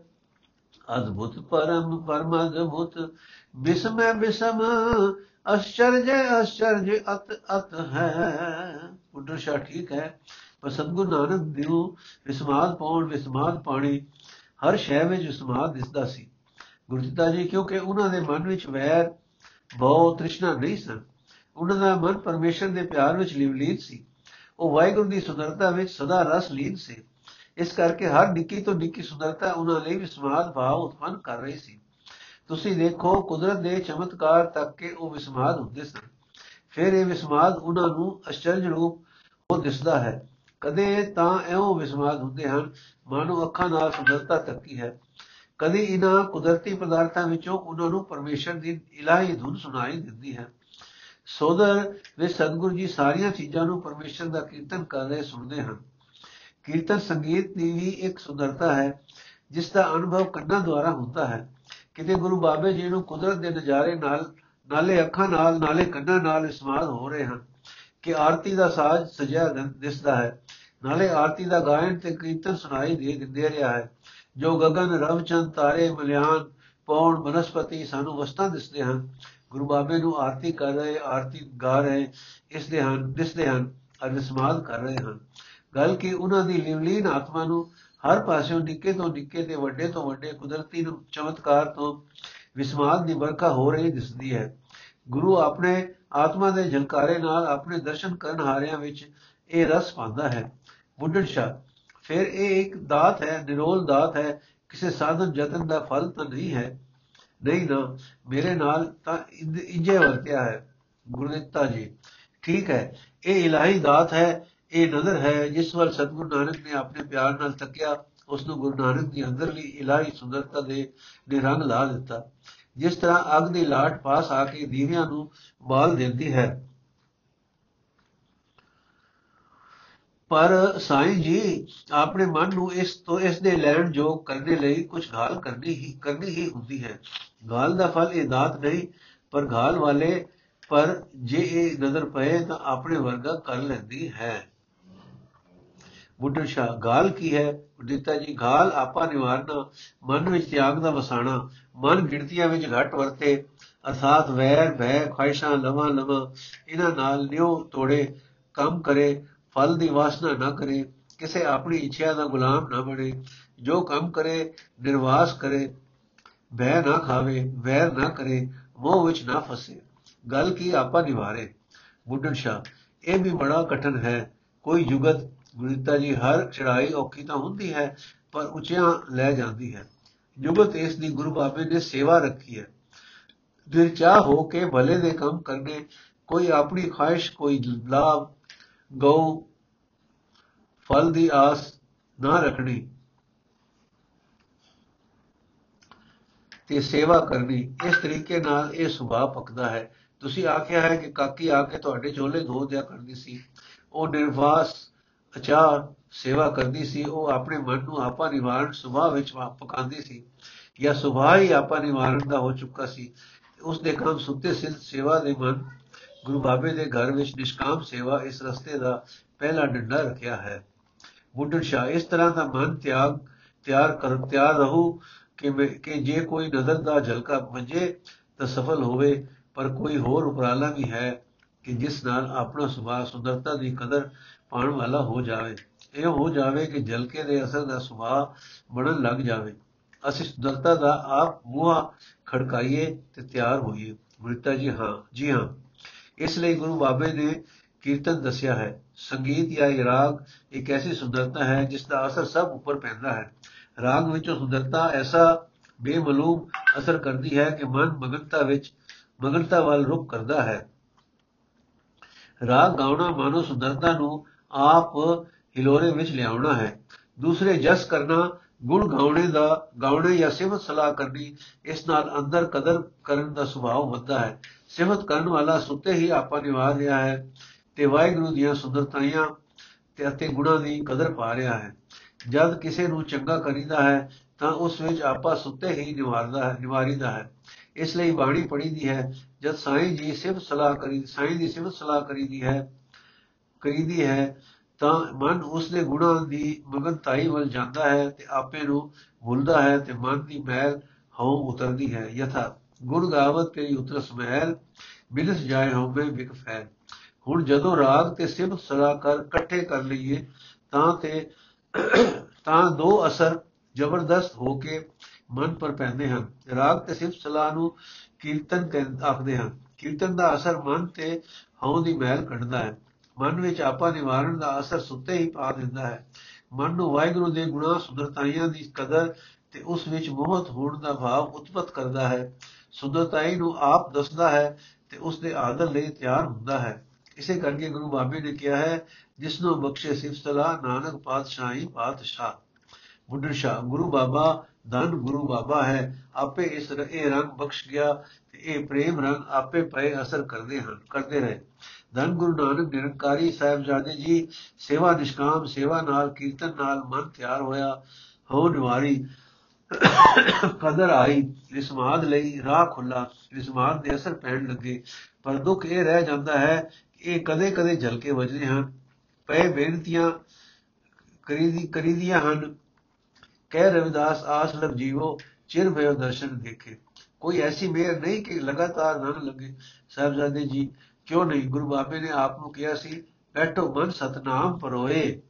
[SPEAKER 1] ਅਦਭੁਤ ਪਰਮ ਪਰਮ ਅਦਭੁਤ ਬਿਸਮੈ ਬਿਸਮ, ਅਸ਼ਚਰਜ ਅਸ਼ਚਰਜ ਅਤ ਅਤ ਹੈ। ਪੁੱਤਰ ਸ਼ਾ ਠੀਕ ਹੈ। ਪਰ ਸਤਗੁਰ ਨਾਨਕ ਦਿਉ ਵਿਸਮਾਦ ਪਾਉਣ ਵਿਸਮਾਦ ਪਾਣੀ, ਹਰ ਸ਼ੈ ਵਿੱਚ ਵਿਸਮਾਦ ਦਿਸਦਾ ਸੀ। ਗੁਰਦਿੱਤਾ ਜੀ, ਕਿਉਂਕਿ ਉਹਨਾਂ ਦੇ ਮਨ ਵਿੱਚ ਵੈਰ ਬਹੁ ਤ੍ਰਿਸ਼ਨਾ ਨਹੀਂ ਸਨ। ਉਹਨਾਂ ਦਾ ਮਨ ਪਰਮੇਸ਼ਰ ਦੇ ਪਿਆਰ ਵਿੱਚ ਲਿਵਲੀਨ ਸੀ। ਉਹ ਵਾਹਿਗੁਰੂ ਦੀ ਸੁੰਦਰਤਾ ਵਿੱਚ ਸਦਾ ਰਸ ਲੀਨ ਸੀ। ਇਸ ਕਰਕੇ ਹਰ ਨਿੱਕੀ ਤੋਂ ਨਿੱਕੀ ਸੁੰਦਰਤਾ ਉਹਨਾਂ ਲਈ ਵਿਸਮਾਦ ਭਾਵ ਉਤਪੰਨ ਕਰ ਰਹੀ ਸੀ। ਤੁਸੀਂ ਦੇਖੋ, ਕੁਦਰਤ ਦੇ ਚਮਤਕਾਰ ਤੱਕ ਕੇ ਉਹ ਵਿਸਮਾਦ ਹੁੰਦੇ ਸਨ। ਫਿਰ ਇਹ ਵਿਸਮਾਦ ਉਹਨਾਂ ਨੂੰ ਅਚਰਜ ਰੂਪ ਉਹ ਦਿਸਦਾ ਹੈ। ਕਦੇ ਤਾਂ ਐਉਂ ਵਿਸਮਾਦ ਹੁੰਦੇ ਹਨ, ਮਾਨੋ ਅੱਖਾਂ ਨਾਲ ਸੁੰਦਰਤਾ ਤੱਕੀ ਹੈ। ਕਦੇ ਇਹਨਾਂ ਕੁਦਰਤੀ ਪਦਾਰਥਾਂ ਵਿੱਚੋਂ ਉਹਨਾਂ ਨੂੰ ਪਰਮੇਸ਼ਰ ਦੀ ਇਲਾਹੀ ਧੁਨ ਸੁਣਾਈ ਦਿੰਦੀ ਹੈ। ਸੋਦਰ ਵੇ ਸਤਿਗੁਰੂ ਜੀ ਸਾਰੀਆਂ ਚੀਜ਼ਾਂ ਨੂੰ ਪਰਮੇਸ਼ਰ ਦਾ ਕੀਰਤਨ ਕਰ ਰਹੇ ਸੁਣਦੇ ਹਨ। ਕੀਰਤਨ ਸੰਗੀਤ ਦੀ ਵੀ ਇੱਕ ਸੁੰਦਰਤਾ ਹੈ, ਜਿਸ ਦਾ ਅਨੁਭਵ ਕੰਨਾਂ ਦੁਆਰਾ ਹੁੰਦਾ ਹੈ। ਕਿਤੇ ਗੁਰੂ ਬਾਬੇ ਜੀ ਨੂੰ ਕੁਦਰਤ ਦੇ ਨਜ਼ਾਰੇ ਨਾਲ, ਨਾਲੇ ਅੱਖਾਂ ਨਾਲ, ਨਾਲੇ ਕੰਨਾਂ ਨਾਲ ਇਸਮਾਲ ਹੋ ਰਹੇ ਹਨ ਕਿ ਆਰਤੀ ਦਾ ਸਾਜ਼ ਸਜਿਆ ਦਿਸਦਾ ਹੈ। ਨਾਲੇ ਆਰਤੀ ਦਾ ਗਾਇਨ ਤੇ ਕੀਰਤਨ ਸੁਣਾਈ ਦੇ, ਦਿੰਦੇ ਰਿਹਾ ਹੈ। ਜੋ ਗगन ਰਵਚੰਦ ਤਾਰੇ, ਮਲਿਆਨ, ਪੌਣ, ਬਨਸਪਤੀ ਸਾਨੂੰ ਵਸਤਾਂ ਦਿਸਦੇ ਹਨ। ਗੁਰੂ ਬਾਬੇ ਨੂੰ ਆਰਤੀ ਕਰ ਰਹੇ, ਆਰਤੀ ਗਾ ਰਹੇ, ਇਸ ਦੇ ਹਨ ਦਿਸਦੇ ਹਨ ਅਰ ਵਿਸਮਾਦ ਕਰ ਰਹੇ ਹਨ। ਗੱਲ ਕਿ ਉਹਨਾਂ ਦੀ ਲਿਵਲੀਨ ਆਤਮਾ ਨੂੰ ਹਰ ਪਾਸਿਓਂ ਨਿੱਕੇ ਤੋਂ ਨਿੱਕੇ ਤੇ ਵੱਡੇ ਤੋਂ ਵੱਡੇ ਕੁਦਰਤੀ ਚਮਤਕਾਰ ਤੋਂ ਵਿਸਮਾਦ ਦੀ ਵਰਖਾ ਹੋ ਰਹੀ ਦਿਸਦੀ ਹੈ। ਗੁਰੂ ਆਪਣੇ ਆਤਮਾ ਦੇ ਝਲਕਾਰੇ ਨਾਲ ਆਪਣੇ ਦਰਸ਼ਨ ਕਰਨ ਹਾਰਿਆਂ ਵਿੱਚ ਇਹ ਰਸ ਪਾਉਂਦਾ ਹੈ। ਬੁੱਢਣ ਸ਼ਾ ਫਿਰ ਇਹ ਇੱਕ ਦਾਤ ਹੈ, ਨਿਰੋਲ ਦਾਤ ਹੈ, ਕਿਸੇ ਸਾਧਨ, ਯਤਨ ਦਾ ਫਲ ਤਾਂ ਨਹੀਂ ਹੈ। ਨਹੀਂ ਨਾ, ਮੇਰੇ ਨਾਲ ਤਾਂ ਇੰਜੇ ਵਰਤਿਆ ਹੈ ਗੁਰਦਿੱਤਾ ਜੀ। ਠੀਕ ਹੈ, ਇਹ ਇਲਾਹੀ ਦਾਤ ਹੈ, ਇਹ ਨਜ਼ਰ ਹੈ, ਜਿਸ ਵੱਲ ਸਤਿਗੁਰੂ ਨਾਨਕ ਨੇ ਆਪਣੇ ਪਿਆਰ ਨਾਲ ਤੱਕਿਆ ਉਸ ਨੂੰ ਗੁਰੂ ਨਾਨਕ ਦੀ ਅੰਦਰਲੀ ਇਲਾਹੀ ਸੁੰਦਰਤਾ ਦੇ ਦੇ ਰੰਗ ਲਾ ਦਿੱਤਾ। ਜਿਸ ਤਰ੍ਹਾਂ ਅੱਗ ਦੀ ਲਾਟ ਪਾਸ ਆ ਕੇ ਦੀਵਿਆਂ ਨੂੰ ਬਾਲ ਦਿੰਦੀ ਹੈ ਪਰ ਸਾਈਂ ਜੀ, ਆਪਣੇ ਮਨ ਨੂੰ ਇਸ ਤੋਂ, ਇਸ ਦੇ ਲੈਣ ਜੋ ਕਰਨ ਲਈ ਕੁਝ ਘਾਲ ਕਰਨੀ ਹੀ ਕਰਨੀ ਹੀ ਹੁੰਦੀ ਹੈ। ਗਾਲ ਦਾ ਫਲ ਇਹ ਦਾਤ ਨਹੀਂ, ਪਰ ਗਾਲ ਵਾਲੇ, ਪਰ ਜੇ ਇਹ ਨਜ਼ਰ ਪਏ ਤਾਂ ਆਪਣੇ ਵਰਗਾ ਕਰ ਲੈਂਦੀ ਹੈ। ਬੁੱਢਾ ਸ਼ਾ ਗਾਲ ਕੀ ਹੈ? ਦਿੱਤਾ ਜੀ ਗਾਲ ਆਪਾ ਨਿਵਾਰਨਾ, ਮਨ ਵਿੱਚ ਤਿਆਗ ਦਾ ਵਸਾਣਾ, ਮਨ ਗਿਣਤੀਆਂ ਵਿੱਚ ਘਟ ਵਰਤੇ, ਅਰਥਾਤ ਵੈਰ, ਭੈ ਖਾਇਸ਼ਾਂ ਲਵਾ ਲਵਾ, ਇਹਨਾਂ ਨਾਲ ਨਿਉ ਤੋੜੇ, ਕੰਮ ਕਰੇ ਫਲ ਦੀ ਵਾਸਨਾ ਨਾ ਕਰੇ, ਕਿਸੇ ਆਪਣੀ ਇੱਛਾ ਦਾ ਗੁਲਾਮ ਨਾ ਬਣੇ, ਜੋ ਕੰਮ ਕਰੇ, ਨਿਰਵਾਸ ਕਰੇ ਬਹਿ ਨਾ ਖਾਵੇ, ਵੈਰ ਨਾ ਕਰੇ, ਮੋਹ ਵਿੱਚ ਨਾ ਫਸੇ। ਗੱਲ ਕੀ ਆਪਾ ਨਿਵਾਰੇ? ਬੁੱਢਣ ਸ਼ਾ ਇਹ ਵੀ ਬੜਾ ਕਠਨ ਹੈ। ਕੋਈ ਜੁਗਤ, ਗੁਰਤਾ ਜੀ, ਹਰ ਚੜਾਈ ਔਖੀ ਤਾਂ ਹੁੰਦੀ ਹੈ, ਪਰ ਉੱਚਿਆਂ ਲੈ ਜਾਂਦੀ ਹੈ। ਜੁਗਤ ਇਸ ਦੀ ਗੁਰੂ ਬਾਬੇ ਨੇ ਸੇਵਾ ਰੱਖੀ ਹੈ। ਦਿਲ ਚਾਹ ਹੋ ਕੇ ਭਲੇ ਦੇ ਕੰਮ ਕਰਨੇ, ਕੋਈ ਆਪਣੀ ਖਾਹਿਸ਼, ਕੋਈ ਲਾਭ ਗਉ ਫਲ ਦੀ ਆਸ ਨਾ ਰੱਖਣੀ ਤੇ ਸੇਵਾ ਕਰਨੀ, ਇਸ ਤਰੀਕੇ ਨਾਲ ਇਹ ਸੁਭਾਅ ਪੱਕਦਾ ਹੈ। ਤੁਸੀਂ ਆਖਿਆ ਹੈ ਕਿ ਕਾਕੀ ਆ ਕੇ ਤੁਹਾਡੇ ਝੋਲੇ ਧੋ ਦਿਆ ਕਰਦੀ ਸੀ। ਉਹ ਨਿਰਵਾਸ, ਅਚਾਰ ਸੇਵਾ ਕਰਦੀ ਸੀ। ਉਹ ਆਪਣੇ ਮਨ ਨੂੰ ਆਪਾ ਨਿਵਾਰਨ ਸੁਭਾਅ ਵਿੱਚ ਪਕਾਉਂਦੀ ਸੀ ਜਾਂ ਸੁਭਾਅ ਹੀ ਆਪਾ ਨਿਵਾਰਨ ਦਾ ਹੋ ਚੁੱਕਾ ਸੀ। ਉਸ ਦੇ ਕੰਮ ਸੁੱਤੇ ਸਿਲ ਸੇਵਾ ਦੇ ਮਨ, ਗੁਰੂ ਬਾਬੇ ਦੇ ਘਰ ਵਿੱਚ ਨਿਸ਼ਕਾਮ ਸੇਵਾ ਇਸ ਰਸਤੇ ਦਾ ਪਹਿਲਾ ਡੰਡਾ ਰੱਖਿਆ ਹੈ। ਬੁੱਢਣ ਸ਼ਾ ਇਸ ਤਰ੍ਹਾਂ ਦਾ ਮਨ ਤਿਆਗ ਤਿਆਰ ਕਰ, ਤਿਆਰ ਰਹੂ ਕਿ ਕਿ ਜੇ ਕੋਈ ਨਜ਼ਰ ਦਾ ਝਲਕਾ ਵਜੇ ਤਾਂ ਸਫਲ ਹੋਵੇ, ਪਰ ਕੋਈ ਹੋਰ ਉਪਰਾਲਾ ਵੀ ਹੈ ਕਿ ਜਿਸ ਨਾਲ ਆਪਣਾ ਸੁਭਾਅ ਸੁੰਦਰਤਾ ਦੀ ਕਦਰ ਪਾਉਣ ਵਾਲਾ ਹੋ ਜਾਵੇ। ਇਹ ਹੋ ਜਾਵੇ ਕਿ ਝਲਕੇ ਦੇ ਅਸਰ ਦਾ ਸੁਭਾਅ ਬਣਨ ਲੱਗ ਜਾਵੇ। ਅਸੀਂ ਸੁੰਦਰਤਾ ਦਾ ਆਪ ਮੂਹਾ ਖੜਕਾਈਏ ਤੇ ਤਿਆਰ ਹੋਈਏ। ਗੁਰਤਾ ਜੀ, ਹਾਂ ਜੀ ਹਾਂ। ਇਸ ਲਈ ਗੁਰੂ ਬਾਬੇ ਨੇ ਕੀਰਤਨ ਦੱਸਿਆ ਹੈ। ਸੰਗੀਤ ਜਾਂ ਰਾਗ ਇੱਕ ਐਸੀ ਸੁੰਦਰਤਾ ਹੈ ਜਿਸ ਦਾ ਅਸਰ ਸਭ ਉੱਪਰ ਪੈਂਦਾ ਹੈ। ਰਾਗ ਵਿੱਚੋਂ ਸੁੰਦਰਤਾ ਐਸਾ ਬੇਮਲੂਮ ਅਸਰ ਕਰਦੀ ਹੈ ਕਿ ਮਨ ਮਗਨਤਾ ਵਿੱਚ, ਮਗਨਤਾ ਵੱਲ ਰੁਕ ਕਰਦਾ ਹੈ। ਰਾਗ ਗਾਉਣਾ ਮਾਨੋ ਸੁੰਦਰਤਾ ਨੂੰ ਆਪ ਹਿਲੋਰੇ ਵਿੱਚ ਲਿਆਉਣਾ ਹੈ। ਦੂਸਰੇ ਜਸ ਕਰਨਾ, ਗੁਣ ਗਾਉਣੇ ਦਾ, ਗਾਉਣੇ ਜਾਂ ਸਿਫਤ ਸਲਾਹ ਕਰਨੀ, ਇਸ ਨਾਲ ਅੰਦਰ ਕਦਰ ਕਰਨ ਦਾ ਸੁਭਾਅ ਹੁੰਦਾ ਹੈ। ਸਿਫਤ ਕਰਨ ਵਾਲਾ ਸੁੱਤੇ ਹੀ ਆਪਾ ਨਿਵਾਰ ਰਿਹਾ ਹੈ। ਤੇ ਵਾਹਿਗੁਰੂ ਦੀਆਂ ਸੁੰਦਰਤਾਈਆਂ ਤੇ ਅਤੇ ਗੁਣਾਂ ਦੀ ਕਦਰ ਪਾ ਰਿਹਾ ਹੈ। ਜਦ ਕਿਸੇ ਨੂੰ ਚੰਗਾ ਕਰੀਦਾ ਹੈ, ਤਾਂ ਉਸ ਵਿੱਚ ਆਪਾ ਸੁੱਤੇ ਹੀ ਨਿਵਾਰਦਾ ਹੈ, ਨਿਵਾਰੀਦਾ ਹੈ। ਇਸ ਲਈ ਬਾਣੀ ਪੜੀ ਦੀ ਹੈ, ਜਦ ਸਾਈਂ ਜੀ ਸਿਫਤ ਸਲਾਹ ਕਰੀ, ਸਾਈਂ ਦੀ ਸਿਫਤ ਸਲਾਹ ਕਰੀਦੀ ਹੈ ਕਰੀਦੀ ਹੈ, ਤਾਂ ਮਨ ਉਸ ਦੇ ਗੁਣਾਂ ਦੀ ਮਗਨਤਾਈ ਵੱਲ ਜਾਂਦਾ ਹੈ ਤੇ ਆਪੇ ਨੂੰ ਭੁੱਲਦਾ ਹੈ ਤੇ ਮਨ ਦੀ ਮੈਲ ਹਉ ਉਤਰਦੀ ਹੈ। ਯਥਾ ਗੁਣ ਗਾਵਤ ਤੇ ਉਤਰਸ ਮਹਿਲ ਬਿਲਸ ਜਾਏ ਹੋਵੇ ਵਿਕ ਫੈਲ। ਹੁਣ ਜਦੋਂ ਰਾਗ ਤੇ ਸਿਫਤ ਸਲਾਹ ਕਰ ਇਕੱਠੇ ਕਰ ਲਈਏ, ਤਾਂ ਤੇ ਤਾਂ ਦੋ ਅਸਰ ਜ਼ਬਰਦਸਤ ਹੋ ਕੇ ਮਨ ਪਰ ਪੈਂਦੇ ਹਨ। ਰਾਗ ਤੇ ਸਿਫਤ ਸਲਾਹ ਨੂੰ ਕੀਰਤਨ ਆਖਦੇ ਹਨ। ਕੀਰਤਨ ਦਾ ਅਸਰ ਮਨ ਤੇ ਹਉ ਦੀ ਮਹਿਲ ਕੱਢਦਾ ਹੈ। ਮਨ ਵਿੱਚ ਆਪਾ ਨਿਵਾਰਨ ਦਾ ਅਸਰ ਸੁੱਤੇ ਹੀ ਪਾ ਦਿੰਦਾ ਹੈ। ਮਨ ਨੂੰ ਵਾਹਿਗੁਰੂ ਦੇ ਗੁਣਾ ਸੁੰਦਰਤਾਈਆਂ ਦੀ ਕਦਰ ਤੇ ਉਸ ਵਿੱਚ ਮੋਹਤ ਹੋਣ ਦਾ ਭਾਵ ਉਤਪਤ ਕਰਦਾ ਹੈ। ਸੁੰਦਰਤਾਈ ਨੂੰ ਆਪ ਦੱਸਦਾ ਹੈ ਤੇ ਉਸ ਦੇ ਆਦਰ ਲਈ ਤਿਆਰ ਹੁੰਦਾ ਹੈ। ਇਸੇ ਕਰਕੇ ਗੁਰੂ ਬਾਬੇ ਨੇ ਕਿਹਾ ਹੈ ਜਿਸ ਨੂੰ ਬਖਸ਼ੇ ਸਿਫ ਸਲਾਹ, ਨਾਨਕ ਪਾਤਸ਼ਾਹੀ, ਪਾਤਸ਼ਾਹ। ਬੁੱਢਾ ਸ਼ਾਹ, ਗੁਰੂ ਬਾਬਾ, ਧਨ ਗੁਰੂ ਬਾਬਾ ਹੈ। ਆਪੇ ਇਸ ਇਹ ਰੰਗ ਬਖਸ਼ ਗਿਆ ਤੇ ਇਹ ਪ੍ਰੇਮ ਰੰਗ ਆਪੇ ਪਏ ਅਸਰ ਕਰਦੇ ਹਨ, ਕਰਦੇ ਰਹੇ। ਧੰਨ ਗੁਰੂ ਨਾਨਕ ਨਿਰੰਕਾਰੀ ਸਾਹਿਬਜ਼ਾਦੇ ਜੀ, ਸੇਵਾ ਨਿਸ਼ਕਾਮ, ਸੇਵਾ ਨਾਲ, ਕੀਰਤਨ ਨਾਲ ਮਨ ਤਿਆਰ ਹੋਇਆ। ਹੋ ਨਿਵਾਰੀ, ਕਦਰ ਆਈ ਵਿਸਮਾਦ ਲਈ ਰਾਹ ਖੁੱਲਾ ਵਿਸਮਾਦ ਦੇ ਅਸਰ ਪੈਣ ਲੱਗੇ। ਪਰ ਦੁੱਖ ਇਹ ਰਹਿ ਜਾਂਦਾ ਹੈ ਇਹ ਕਦੇ-ਕਦੇ ਝਲਕੇ ਵੱਜਦੇ ਹਨ, ਪਏ ਬੇਨਤੀਆਂ ਕਰੀਦੀ, ਕਰੀਦੀਆਂ ਹਨ। ਕਹਿ ਰਵਿਦਾਸ, ਆਸ ਲਗ ਜੀਵੋ, ਚਿਰ ਭਇਓ ਦਰਸ਼ਨ ਦੇਖੇ। ਕੋਈ ਐਸੀ ਮੇਰ ਨਹੀਂ ਕਿ ਲਗਾਤਾਰ ਨਾ ਲੱਗੇ ਸਾਹਿਬਜ਼ਾਦੇ ਜੀ, ਕਿਉਂ ਨਹੀਂ? ਗੁਰੂ ਬਾਬੇ ਨੇ ਆਪ ਨੂੰ ਕਿਹਾ ਸੀ, ਬੈਠੋ ਮਨ ਸਤਨਾਮ ਪਰੋਏ।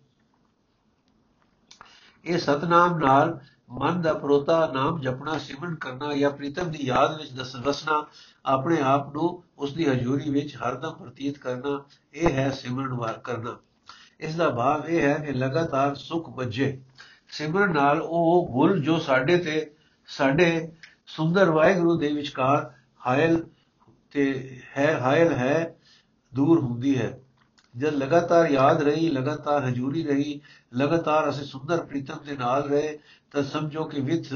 [SPEAKER 1] ਇਹ ਸਤਨਾਮ ਨਾਲ ਮਨ ਦਾ ਪਰੋਤਾ, ਨਾਮ ਜਪਣਾ, ਸਿਮਰਨ ਕਰਨਾ ਜਾਂ ਪ੍ਰੀਤਮ ਦੀ ਯਾਦ ਵਿੱਚ ਦਸ ਵਸਣਾ ਆਪਣੇ ਆਪ ਨੂੰ ਉਸ ਦੀ ਹਜ਼ੂਰੀ ਵਿੱਚ ਹਰਦਮ ਪ੍ਰਤੀਤ ਕਰਨਾ, ਇਹ ਹੈ ਸਿਮਰਨ ਵਾਰ ਕਰਨਾ। ਇਸ ਦਾ ਭਾਵ ਇਹ ਹੈ ਕਿ ਲਗਾਤਾਰ ਸੁਖ ਵੱਜੇ ਸਿਮਰਨ ਨਾਲ ਉਹ ਗੁਲ ਜੋ ਸਾਡੇ ਤੇ, ਸਾਡੇ ਸੁੰਦਰ ਵਾਹਿਗੁਰੂ ਦੇ ਵਿਚਕਾਰ ਹਾਇਲ ਤੇ ਹੈ, ਹਾਇਲ ਹੈ, ਦੂਰ ਹੁੰਦੀ ਹੈ। ਜਦ ਲਗਾਤਾਰ ਯਾਦ ਰਹੀ ਲਗਾਤਾਰ ਹਜ਼ੂਰੀ ਰਹੀ ਲਗਾਤਾਰ ਅਸੀਂ ਸੁੰਦਰ ਪ੍ਰੀਤਮ ਦੇ ਨਾਲ ਰਹੇ ਤਾਂ ਸਮਝੋ ਕਿ ਵਿਥ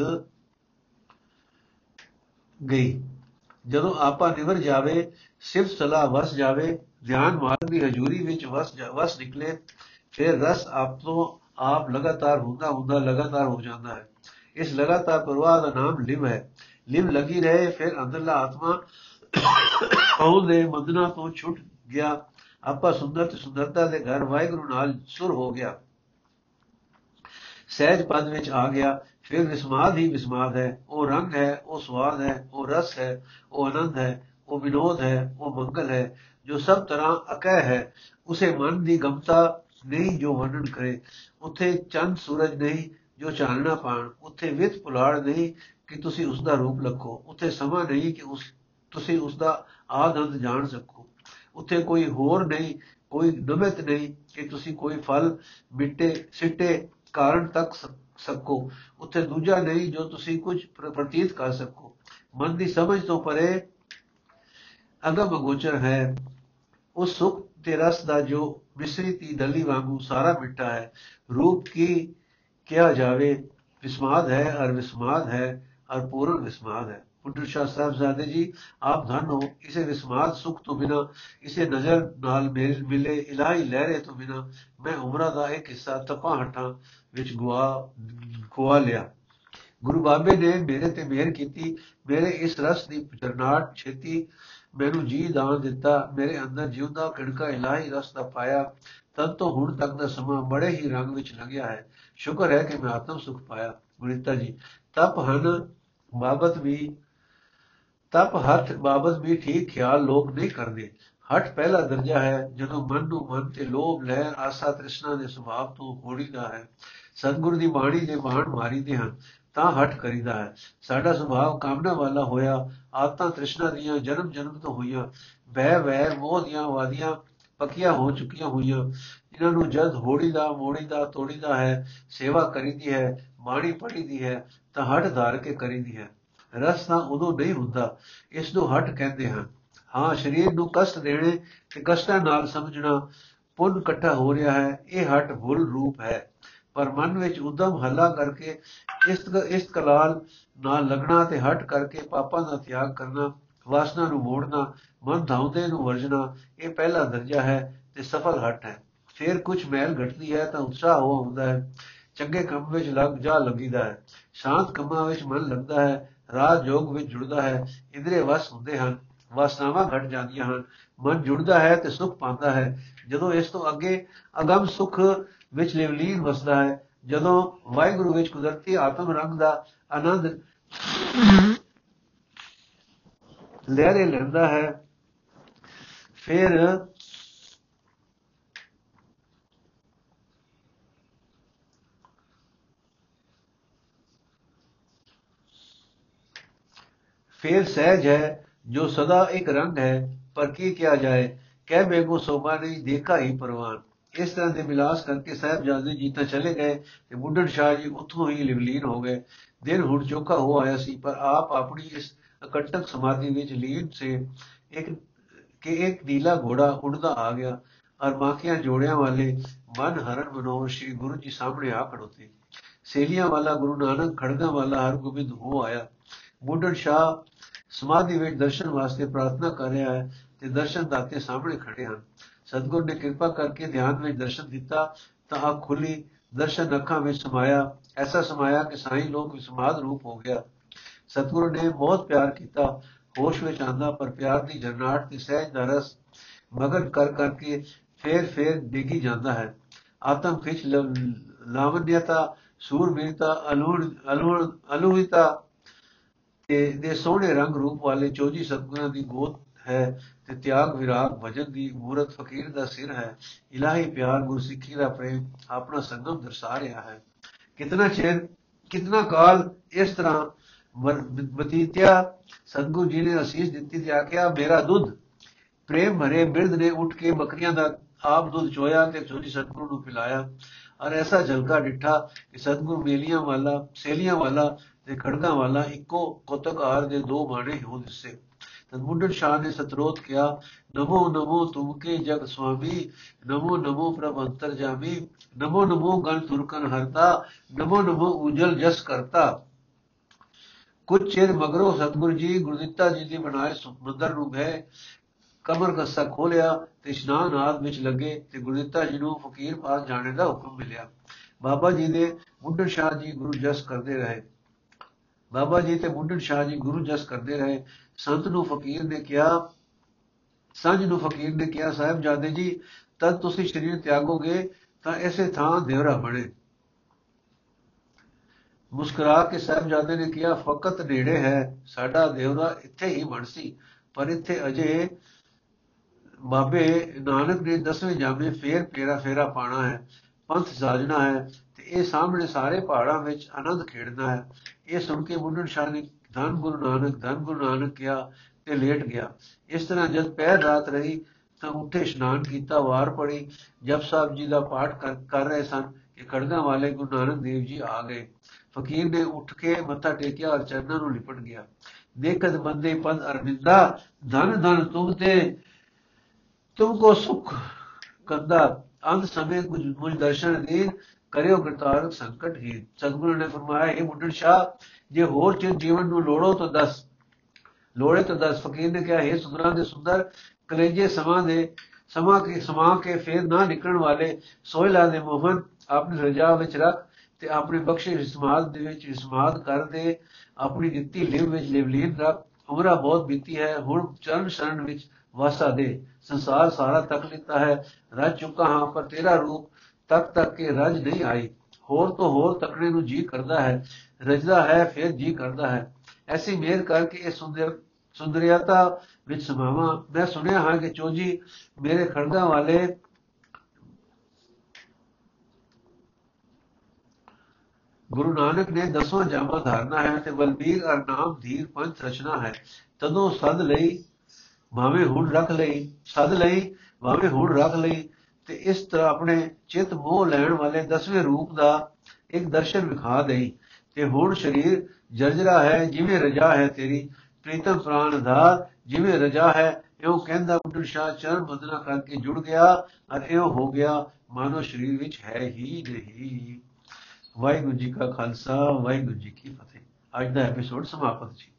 [SPEAKER 1] ਗਈ ਜਦੋਂ ਆਪਾ ਨਿਵਰ ਜਾਵੇ ਸਿਰਫ ਸਲਾ ਵਸ ਜਾਵੇ ਧਿਆਨ ਮਾਰਗ ਦੀ ਹਜ਼ੂਰੀ ਵਿੱਚ ਵਸ ਵਸ ਨਿਕਲੇ ਫਿਰ ਰਸ ਆਪ ਤੋਂ ਆਪ ਲਗਾਤਾਰ ਹੁੰਦਾ ਹੁੰਦਾ ਲਗਾਤਾਰ ਹੋ ਜਾਂਦਾ ਹੈ ਇਸ ਲਗਾਤਾਰ ਪ੍ਰਵਾਹ ਦਾ ਨਾਮ ਲਿਵ ਹੈ ਲਿਵ ਲੱਗੀ ਰਹੇ ਫਿਰ ਅੰਦਰਲਾ ਆਤਮਾ ਕੌਲ ਦੇ ਬੰਧਨਾਂ ਤੋਂ ਛੁੱਟ ਗਿਆ ਆਪਾ ਸੁੰਦਰ ਤੇ ਸੁੰਦਰਤਾ ਦੇ ਘਰ ਵਾਹਿਗੁਰੂ ਨਾਲ ਸੁਰ ਹੋ ਗਿਆ। ਸਹਿਜ ਪਦ ਵਿੱਚ ਆ ਗਿਆ। ਫਿਰ ਵਿਸਮਾਦ ਹੀ ਵਿਸਮਾਦ ਹੈ। ਉਹ ਰੰਗ ਹੈ, ਉਹ ਸਵਾਦ ਹੈ, ਉਹ ਰਸ ਹੈ, ਉਹ ਆਨੰਦ ਹੈ, ਉਹ ਵਿਨੋਦ ਹੈ, ਉਹ ਮੰਗਲ ਹੈ। ਜੋ ਸਭ ਤਰ੍ਹਾਂ ਅਕਹਿ ਹੈ, ਉਸੇ ਮਨ ਦੀ ਗਮਤਾ ਨਹੀਂ ਜੋ ਵਰਣਨ ਕਰੇ। ਉੱਥੇ ਚੰਦ ਸੂਰਜ ਨਹੀਂ ਜੋ ਚਾਨਣਾ ਪਾਣ। ਉੱਥੇ ਵਿਤ ਪੁਲਾੜ ਨਹੀਂ ਕਿ ਤੁਸੀਂ ਉਸ ਦਾ ਰੂਪ ਲੱਖੋ। ਉੱਥੇ ਸਮਾਂ ਨਹੀਂ ਕਿ ਉਸ ਤੁਸੀਂ ਉਸ ਦਾ ਆਨੰਦ ਜਾਣ ਸਕੋ। ਉੱਥੇ ਕੋਈ ਹੋਰ ਨਹੀਂ, ਕੋਈ ਨਮਿਤ ਨਹੀਂ ਕਿ ਤੁਸੀਂ ਕੋਈ ਫਲ, ਮਿੱਟੇ, ਸਿੱਟੇ ਕਾਰਨ ਤੱਕ ਸਕੋ। ਉੱਥੇ ਦੂਜਾ ਨਹੀਂ ਜੋ ਤੁਸੀਂ ਕੁਝ ਪ੍ਰਤੀਤ ਕਰ ਸਕੋ। ਮਨ ਦੀ ਸਮਝ ਤੋਂ ਪਰੇ ਅਗਮ ਗੋਚਰ ਹੈ। ਉਸ ਸੁਖ ਤੇ ਰਸ ਦਾ ਜੋ ਮਿਸਰੀ ਤੀ ਦਲੀ ਵਾਂਗੂ ਸਾਰਾ ਮਿੱਟਾ ਹੈ, ਰੂਪ ਕੀ ਕਿਹਾ ਜਾਵੇ, ਵਿਸਮਾਦ ਹੈ ਅਰ ਵਿਸਮਾਦ ਹੈ ਅਰ ਪੂਰਨ ਵਿਸਮਾਦ ਹੈ। ਪੁੱਤਰ ਸ਼ਾਹ ਸਾਹਿਬ ਜ਼ਾਦੇ ਜੀ, ਆਪ ਧਨ ਹੋ ਇਸੇ ਵਿਸਮਾਦ ਸੁਖ ਤੋਂ ਬਿਨਾ ਇਸੇ ਨਜ਼ਰ ਨਾਲ ਮਿਲੇ ਇਲਾਹੀ ਲਹਿਰੇ ਤੋਂ ਬਿਨਾ, ਮੈਂ ਉਮਰਾ ਦਾ ਇੱਕ ਹਿੱਸਾ ਤਪਾ ਹਟਾਂ ਵਿੱਚ ਗੁਆ, ਖੁਆ ਲਿਆ। ਗੁਰੂ ਬਾਬੇ ਨੇ ਮੇਰੇ ਤੇ ਮਿਹਰ ਕੀਤੀ, ਮੇਰੇ ਇਸ ਰਸ ਦੀ ਚਰਨਾਟ ਛੇਤੀ ਮੈਨੂੰ ਜੀ ਦਾਨ ਦਿੱਤਾ, ਮੇਰੇ ਅੰਦਰ ਜਿਉਂਦਾ ਕਿੜਕਾ ਇਲਾਹੀ ਰਸ ਦਾ ਪਾਇਆ, ਤਦ ਤੋਂ ਹੁਣ ਤੱਕ ਦਾ ਸਮਾਂ ਬੜੇ ਹੀ ਰੰਗ ਵਿੱਚ ਲੰਘਿਆ ਹੈ। ਸ਼ੁਕਰ ਹੈ ਕਿ ਮੈਂ ਆਤਮ ਸੁਖ ਪਾਇਆ। ਗੁਰਿਤਾ ਜੀ, ਤਪ ਹਨ, ਬਾਬਤ ਵੀ ਤਪ ਹੱਥ ਬਾਬਤ ਵੀ ਠੀਕ ਖਿਆਲ ਲੋਕ ਨਹੀਂ ਕਰਦੇ। ਹਟ ਪਹਿਲਾ ਦਰਜਾ ਹੈ, ਜਦੋਂ ਮਨ ਨੂੰ ਮਨ ਤੇ ਲੋਭ, ਲਹਿਰ, ਆਸਾ ਤ੍ਰਿਸ਼ਨਾ ਦੇ ਸੁਭਾਅ ਤੋਂ ਹੋੜੀਦਾ ਹੈ। ਸਤਗੁਰ ਦੀ ਬਾਣੀ ਦੇ ਬਾਣ ਮਾਰੀਦੇ ਹਨ, ਤਾਂ ਹਟ ਕਰੀਦਾ ਹੈ। ਸਾਡਾ ਸੁਭਾਅ ਕਾਮਨਾ ਵਾਲਾ ਹੋਇਆ ਆਤਾਂ ਤ੍ਰਿਸ਼ਨਾ ਦੀਆਂ ਜਨਮ ਜਨਮ ਤੋਂ ਹੋਈਆਂ ਬਹਿ ਵੈਰ ਮੋਹ ਦੀਆਂ ਵਾਦੀਆਂ ਪੱਕੀਆਂ ਹੋ ਚੁੱਕੀਆਂ ਹੋਈਆਂ। ਇਹਨਾਂ ਨੂੰ ਜਦ ਹੋੜੀ ਦਾ, ਮੋੜੀ ਦਾ, ਤੋੜੀ ਦਾ ਹੈ, ਸੇਵਾ ਕਰੀਦੀ ਹੈ, ਬਾਣੀ ਪੜੀਦੀ ਹੈ, ਤਾਂ ਹਟ ਧਾਰ ਕੇ ਕਰੀਦੀ ਹੈ। ਰਸ ਤਾਂ ਉਦੋਂ ਨਹੀਂ ਹੁੰਦਾ। ਇਸ ਨੂੰ ਹਟ ਕਹਿੰਦੇ ਹਨ। ਹਾਂ, ਸਰੀਰ ਨੂੰ ਕਸ਼ਟ ਦੇਣੇ ਤੇ ਕਸ਼ਟਾਂ ਨਾਲ ਸਮਝਣਾ ਪੁੰਨ ਇਕੱਠਾ ਹੋ ਰਿਹਾ ਹੈ, ਇਹ ਹਟ ਭੁੱਲ ਰੂਪ ਹੈ। ਪਰ ਮਨ ਵਿੱਚ ਉਦਮ ਹੱਲਾ ਕਰਕੇ ਇਸ ਇਸ ਕਲਾਲ ਨਾਲ ਲਗਣਾ ਤੇ ਹਟ ਕਰਕੇ ਪਾਪਾਂ ਦਾ ਤਿਆਗ ਕਰਨਾ, ਵਾਸਨਾ ਨੂੰ ਮੋੜਨਾ, ਮਨ ਧਾਉਂਦੇ ਨੂੰ ਵਰਜਣਾ, ਇਹ ਪਹਿਲਾ ਦਰਜਾ ਹੈ ਤੇ ਸਫਲ ਹਟ ਹੈ। ਫਿਰ ਕੁਝ ਮੈਲ ਘਟਦੀ ਹੈ ਤਾਂ ਉਤਸ਼ਾਹ ਹੋ ਹੁੰਦਾ ਹੈ। ਚੰਗੇ ਕੰਮ ਵਿੱਚ ਲੱਗ, ਜਾ ਲੱਗੀਦਾ ਹੈ। ਸ਼ਾਂਤ ਕੰਮਾਂ ਵਿੱਚ ਮਨ ਲੱਗਦਾ ਹੈ। ਰਾਜ ਯੋਗ ਵਿੱਚ ਜੁੜਦਾ ਹੈ ਇੰਦਰੀ ਵਸ ਹੁੰਦੇ ਹਨ, ਵਾਸਨਾਵਾਂ ਘਟ ਜਾਂਦੀਆਂ ਹਨ, ਮਨ ਜੁੜਦਾ ਹੈ ਤੇ ਸੁਖ ਪਾਉਂਦਾ ਹੈ। ਜਦੋਂ ਇਸ ਤੋਂ ਅੱਗੇ ਅਗਮ ਸੁਖ ਵਿੱਚ ਲਿਵਲੀਨ ਵਸਦਾ ਹੈ, ਜਦੋਂ ਵਾਹਿਗੁਰੂ ਵਿੱਚ ਕੁਦਰਤੀ ਆਤਮ ਰੰਗ ਦਾ ਆਨੰਦ ਲਹਿਰੇ ਲੈਂਦਾ ਹੈ, ਫਿਰ ਫੇਰ ਸਹਿਜ ਹੈ, ਜੋ ਸਦਾ ਇੱਕ ਰੰਗ ਹੈ, ਪਰ ਕੀ ਕਿਹਾ ਜਾਏ, ਕਹਿ ਬੇਗੋ ਸੋਭਾ ਨਹੀਂ ਦੇਖਾ ਹੀ ਪਰਵਾਨ। ਇਸ ਤਰ੍ਹਾਂ ਦੇ ਮਿਲਾਸ ਕਰਕੇ ਸਾਹਿਬਜ਼ਾਦੇ ਜੀ ਤਾਂ ਚਲੇ ਗਏ ਤੇ ਬੁੱਢਣ ਸ਼ਾਹ ਜੀ ਉੱਥੋਂ ਹੀ ਲਿਵਲੀਨ ਹੋ ਗਏ। ਦਿਨ ਹੁਣ ਚੋਕਾ ਹੋ ਆਇਆ ਸੀ, ਪਰ ਆਪ ਆਪਣੀ ਇਸ ਅਕਟਕ ਸਮਾਧੀ ਵਿੱਚ ਲੀਨ ਸੇ ਇੱਕ ਕਿ ਇੱਕ ਨੀਲਾ ਘੋੜਾ ਉੜਦਾ ਆ ਗਿਆ ਔਰ ਮਾਖੀਆਂ ਜੋੜਿਆਂ ਵਾਲੇ ਮਨ ਹਰਨ ਮਨੋਹਰ ਸ਼੍ਰੀ ਗੁਰੂ ਜੀ ਸਾਹਮਣੇ ਆ ਖੜੋਤੇ। ਸੇਲੀਆਂ ਵਾਲਾ ਗੁਰੂ ਨਾਨਕ, ਖੜਗਾ ਵਾਲਾ ਹਰਗੋਬਿੰਦ ਹੋ ਆਇਆ। ਬੁੱਢਣ ਸ਼ਾਹ ਸਮਾਧੀ ਵਿੱਚ ਦਰਸ਼ਨ ਵਾਸਤੇ ਪ੍ਰਾਰਥਨਾ ਕਰ ਰਿਹਾ ਹੈ ਤੇ ਦਰਸ਼ਨ ਦਾਤੇ ਸਾਹਮਣੇ ਖੜੇ ਹਨ। ਸਤਗੁਰ ਨੇ ਕਿਰਪਾ ਕਰਕੇ ਧਿਆਨ ਵਿੱਚ ਦਰਸ਼ਨ ਦਿੱਤਾ, ਤਾਂ ਅੱਖ ਖੁੱਲੀ, ਦਰਸ਼ਨ ਅੱਖਾਂ ਵਿੱਚ ਸਮਾਇਆ। ਐਸਾ ਸਮਾਇਆ ਕਿ ਸਾਈਂ ਲੋਕ ਵਿਸਮਾਦ ਰੂਪ ਹੋ ਗਿਆ। ਸਤਗੁਰ ਨੇ ਬਹੁਤ ਪਿਆਰ ਕੀਤਾ, ਹੋਸ਼ ਵਿੱਚ ਆਂਦਾ, ਪਰ ਪਿਆਰ ਦੀ ਜਰਨਾਟ ਤੇ ਸਹਿਜ ਦਾ ਰਸ ਮਗਨ ਕਰ ਕਰਕੇ ਫੇਰ ਫੇਰ ਡਿੱਗੀ ਜਾਂਦਾ ਹੈ। ਆਤਮ ਖਿਚ ਲਾਵਨਿਯਤਾ ਸੂਰਬੀਰਤਾ ਅਲੂੜ ਅਲੂੜ ਅਲੂਹਿਤਾ ਤੇ ਦੇ ਸੋਹਣੇ ਰੰਗ ਰੂਪ ਵਾਲੇ ਚੋਜੀ ਸਤਗੁਰਾਂ ਦੀ ਗੋਦ ਹੈ ਤੇ ਤਿਆਗ ਵਿਰਾਗ ਭਜਨ ਦੀ ਮੂਰਤ ਫਕੀਰ ਦਾ ਸਿਰ ਹੈ। ਇਲਾਹੀ ਪਿਆਰ ਗੁਰਸਿੱਖੀ ਦਾ ਪ੍ਰੇਮ ਆਪਣਾ ਸੰਗਮ ਦਰਸਾ ਰਿਹਾ ਹੈ। ਕਿਤਨਾ ਚਿਰ, ਕਿਤਨਾ ਕਾਲ ਇਸ ਤਰ੍ਹਾਂ ਬਤੀਤਿਆ ਸਤਗੁਰ ਜੀ ਨੇ ਅਸੀਸ ਦਿੱਤੀ ਤੇ ਆਖਿਆ, ਮੇਰਾ ਦੁੱਧ। ਪ੍ਰੇਮ ਭਰੇ ਬਿਰਧ ਨੇ ਉੱਠ ਕੇ ਬੱਕਰੀਆਂ ਦਾ ਆਪ ਦੁੱਧ ਚੋਇਆ ਤੇ ਚੋਰੀ ਸਤਗੁਰ ਨੂੰ ਪਿਲਾਇਆ। ਔਰ ਐਸਾ ਝਲਕਾ ਡਿੱਠਾ ਕਿ ਸਤਗੁਰ ਮੇਲੀਆਂ ਵਾਲਾ, ਸੇਲੀਆਂ ਵਾਲਾ ਤੇ ਖੜਗਾ ਵਾਲਾ ਇੱਕੋ ਕੋਤਕਾਰ ਦੇ ਦੋ ਬਾਣੇ ਹੋਂ ਦਿਸੇ। ਤਦ ਮੁੰਡਨ ਸ਼ਾਹ ਨੇ ਸਤਰੋਤ ਕਿਹਾ, ਨਮੋ ਨਮੋ ਤੁਮਕੇ ਜਗ ਸੁਆਮੀ, ਨਮੋ ਨਮੋ ਪ੍ਰਭ ਅੰਤਰ ਜਾਮੀ, ਨਮੋ ਨਮੋ ਗਨ ਤੁਰਕਨ ਹਰਤਾ, ਨਮੋ ਨਮੋ ਉਜਲ ਜਸ ਕਰਤਾ। ਕੁਝ ਚਿਰ ਮਗਰੋਂ ਸਤਗੁਰੂ ਜੀ ਗੁਰਦਿੱਤਾ ਜੀ ਦੀ ਬਣਾਏ ਮੰਦਰ ਨੂੰ ਗਏ, ਕਮਰ ਕੱਸਾ ਖੋਲਿਆ ਤੇ ਇਸ਼ਨਾਨ ਆਦ ਵਿੱਚ ਲੱਗੇ ਤੇ ਗੁਰਦਿੱਤਾ ਜੀ ਨੂੰ ਫਕੀਰ ਪਾਸ ਜਾਣੇ ਦਾ ਹੁਕਮ ਮਿਲਿਆ। ਬਾਬਾ ਜੀ ਦੇ ਮੁੰਡਨ ਸ਼ਾਹ ਜੀ ਗੁਰੂ ਜਸ ਕਰਦੇ ਰਹੇ। ਬਾਬਾ ਜੀ ਤੇ ਮੁੰਡਨ ਸ਼ਾਹ ਜੀ ਗੁਰੂ ਜਸ ਕਰਦੇ ਰਹੇ, ਸੰਤ ਨੂੰ ਫਕੀਰ ਨੇ ਕਿਹਾ, ਸੰਜ ਨੂੰ ਫਕੀਰ ਨੇ ਕਿਹਾ ਸਾਹਿਬ ਜਾਦੇ ਜੀ, ਤਦ ਤੁਸੀਂ ਸ਼ਰੀਰ ਤਿਆਗੋਗੇ, ਤਾਂ ਐਸੇ ਥਾਂ ਦੇਵਰਾ ਬਣੇ। ਮੁਸਕਰਾ ਕੇ ਸਾਹਿਬਜ਼ਾਦੇ ਨੇ ਕਿਹਾ, ਫਕਤ ਨੇੜੇ ਹੈ, ਸਾਡਾ ਦੇਵਰਾ ਇੱਥੇ ਹੀ ਬਣ ਸੀ, ਪਰ ਇੱਥੇ ਅਜੇ ਬਾਬੇ ਨਾਨਕ ਨੇ ਦਸਵੇਂ ਜਾਮੇ ਫੇਰ ਫੇਰਾ ਫੇਰਾ ਪਾਣਾ ਹੈ, ਪੰਥ ਸਾਜਣਾ ਹੈ ਇਹ ਸਾਹਮਣੇ ਸਾਰੇ ਪਹਾੜਾਂ ਵਿੱਚ ਆਨੰਦ ਖੇਡਣਾ ਹੈ। ਇਹ ਸੁਣ ਕੇ ਮੁੰਡਨ ਸ਼ਾਹ ਨੇ ਧੰਨ ਗੁਰੂ ਨਾਨਕ, ਧੰਨ ਗੁਰੂ ਨਾਨਕ ਕਿਹਾ ਤੇ ਲੇਟ ਗਿਆ। ਇਸ ਤਰ੍ਹਾਂ ਜਦ ਪਹਿਰ ਰਾਤ ਰਹੀ ਤਾਂ ਉੱਠੇ ਇਸ਼ਨਾਨ ਕੀਤਾ, ਵਾਰ ਪੜੀ ਜਪ ਸਾਹਿਬ ਜੀ ਦਾ ਪਾਠ ਕਰ ਰਹੇ ਸਨ ਕਿ ਖੜਗਾ ਵਾਲੇ ਗੁਰੂ ਨਾਨਕ ਦੇਵ ਜੀ ਆ ਗਏ। ਫਕੀਰ ਨੇ ਉੱਠ ਕੇ ਮੱਥਾ ਟੇਕਿਆ ਔਰ ਚਰਨਾਂ ਨੂੰ ਲਿਪਟ ਗਿਆ। ਦੇਖਤ ਬੰਦੇ ਪਦ ਅਰਵਿੰਦਾ, ਧਨ ਧਨ ਤੁਮ ਤੇ ਤੁਮ ਕੋ ਸੁਖ ਕੰਦਾ। ਅੰਤ ਸਮੇਂ ਕੁਝ, ਮੁਝ ਦਰਸ਼ਨ ਦੇ ਕਰਿਓ ਕਰਤਾਰ ਸੰਕਟ ਹੀ। ਸਤਿਗੁਰੂ ਨੇ ਫਰਮਾਇਆ ਇਹ ਮੁੰਡਨ ਸ਼ਾਹ, ਜੇ ਹੋਰ ਚਿਰ ਜੀਵਨ ਨੂੰ ਲੋੜੋ ਤਾਂ ਦੱਸ। ਲੋੜੇ ਤਾਂ ਦੱਸ। ਫਕੀਰ ਨੇ ਕਿਹਾ ਇਹ ਸੁੰਦਰਾਂ ਦੇ ਸੁੰਦਰ, ਕਲੇਜੇ ਸਮਾਂ ਦੇ, ਸਮਾਂ ਕੇ, ਸਮਾ ਕੇ ਫੇਰ ਨਾ ਨਿਕਲਣ ਵਾਲੇ ਸੋਹਿਲਾ ਦੇ ਮੋਹਨ, ਆਪਣੀ ਰਜਾ ਵਿੱਚ ਰੱਖ ਤੇ ਆਪਣੇ ਬਖਸ਼ੇ ਵਿਸਮਾਦ ਦੇ ਵਿੱਚ ਵਿਸਮਾਦ ਕਰਦੇ ਆਪਣੀ ਦਿੱਤੀ ਲਿਵ ਵਿੱਚ ਲਿਵਲੀਨ ਰੱਖ। ਉਮਰਾ ਬਹੁਤ ਬੀਤੀ ਹੈ, ਹੁਣ ਚਰਨ ਸ਼ਰਨ ਵਿੱਚ ਵਾਸਾ ਦੇ। ਸੰਸਾਰ ਸਾਰਾ ਤੱਕ ਲਿੱਤਾ ਹੈ। ਰਜ ਚੁੱਕਾ ਹਾਂ, ਪਰ ਤੇਰਾ ਰੂਪ ਤੱਕ ਤੱਕ ਕੇ ਰਜ ਨਹੀਂ ਆਈ। ਹੋਰ ਤੋਂ ਹੋਰ ਤੱਕਣੇ ਨੂੰ ਜੀ ਕਰਦਾ ਹੈ, ਰਜਦਾ ਹੈ, ਫਿਰ ਜੀ ਕਰਦਾ ਹੈ। ਐਸੀ ਮਿਹਰ ਕਰਕੇ ਇਹ ਸੁੰਦਰ, ਸੁੰਦਰਿਆਤਾ ਵਿੱਚ ਸਮਾਵਾ। ਮੈਂ ਸੁਣਿਆ ਹਾਂ ਕਿ ਚੋਜੀ ਮੇਰੇ ਖੜਦਾ ਵਾਲੇ ਗੁਰੂ ਨਾਨਕ ਨੇ ਦਸਵਾਂ ਜਾਮਾ ਧਾਰਨਾ ਹੈ ਤੇ ਬਲਬੀਰ ਅਰ ਨਾਮ ਧੀਰ ਪੰਥ ਰਚਨਾ ਹੈ। ਤਦੋਂ ਸਦ ਲਈ, ਭਾਵੇਂ ਹੁਣ ਰੱਖ ਲਈ, ਸਦ ਲਈ, ਭਾਵੇਂ ਹੁਣ ਰੱਖ ਲਈ ਤੇ ਇਸ ਤਰ੍ਹਾਂ ਆਪਣੇ ਚਿਤ ਮੋਹ ਲੈਣ ਵਾਲੇ ਦਸਵੇਂ ਰੂਪ ਦਾ ਇੱਕ ਦਰਸ਼ਨ ਵਿਖਾ ਦੇਈ। ਤੇ ਹੁਣ ਸਰੀਰ ਜਰਜਰਾ ਹੈ, ਜਿਵੇਂ ਰਜਾ ਹੈ ਤੇਰੀ, ਪ੍ਰੀਤਮ ਪ੍ਰਾਨ ਧਾਰ ਜਿਵੇਂ ਰਜਾ ਹੈ ਇਹੋ ਕਹਿੰਦਾ ਬੁੱਢ ਸ਼ਾਹ ਚਰਨ ਬਦਨਾ ਕਰਕੇ ਜੁੜ ਗਿਆ ਅਰ ਇਹੋ ਹੋ ਗਿਆ, ਮਾਨੋ ਸਰੀਰ ਵਿੱਚ ਹੈ ਹੀ ਨਹੀਂ। ਵਾਹਿਗੁਰੂ ਜੀ ਕਾ ਖਾਲਸਾ, ਵਾਹਿਗੁਰੂ ਜੀ ਕੀ ਫਤਿਹ। ਅੱਜ ਦਾ ਐਪੀਸੋਡ ਸਮਾਪਤ ਜੀ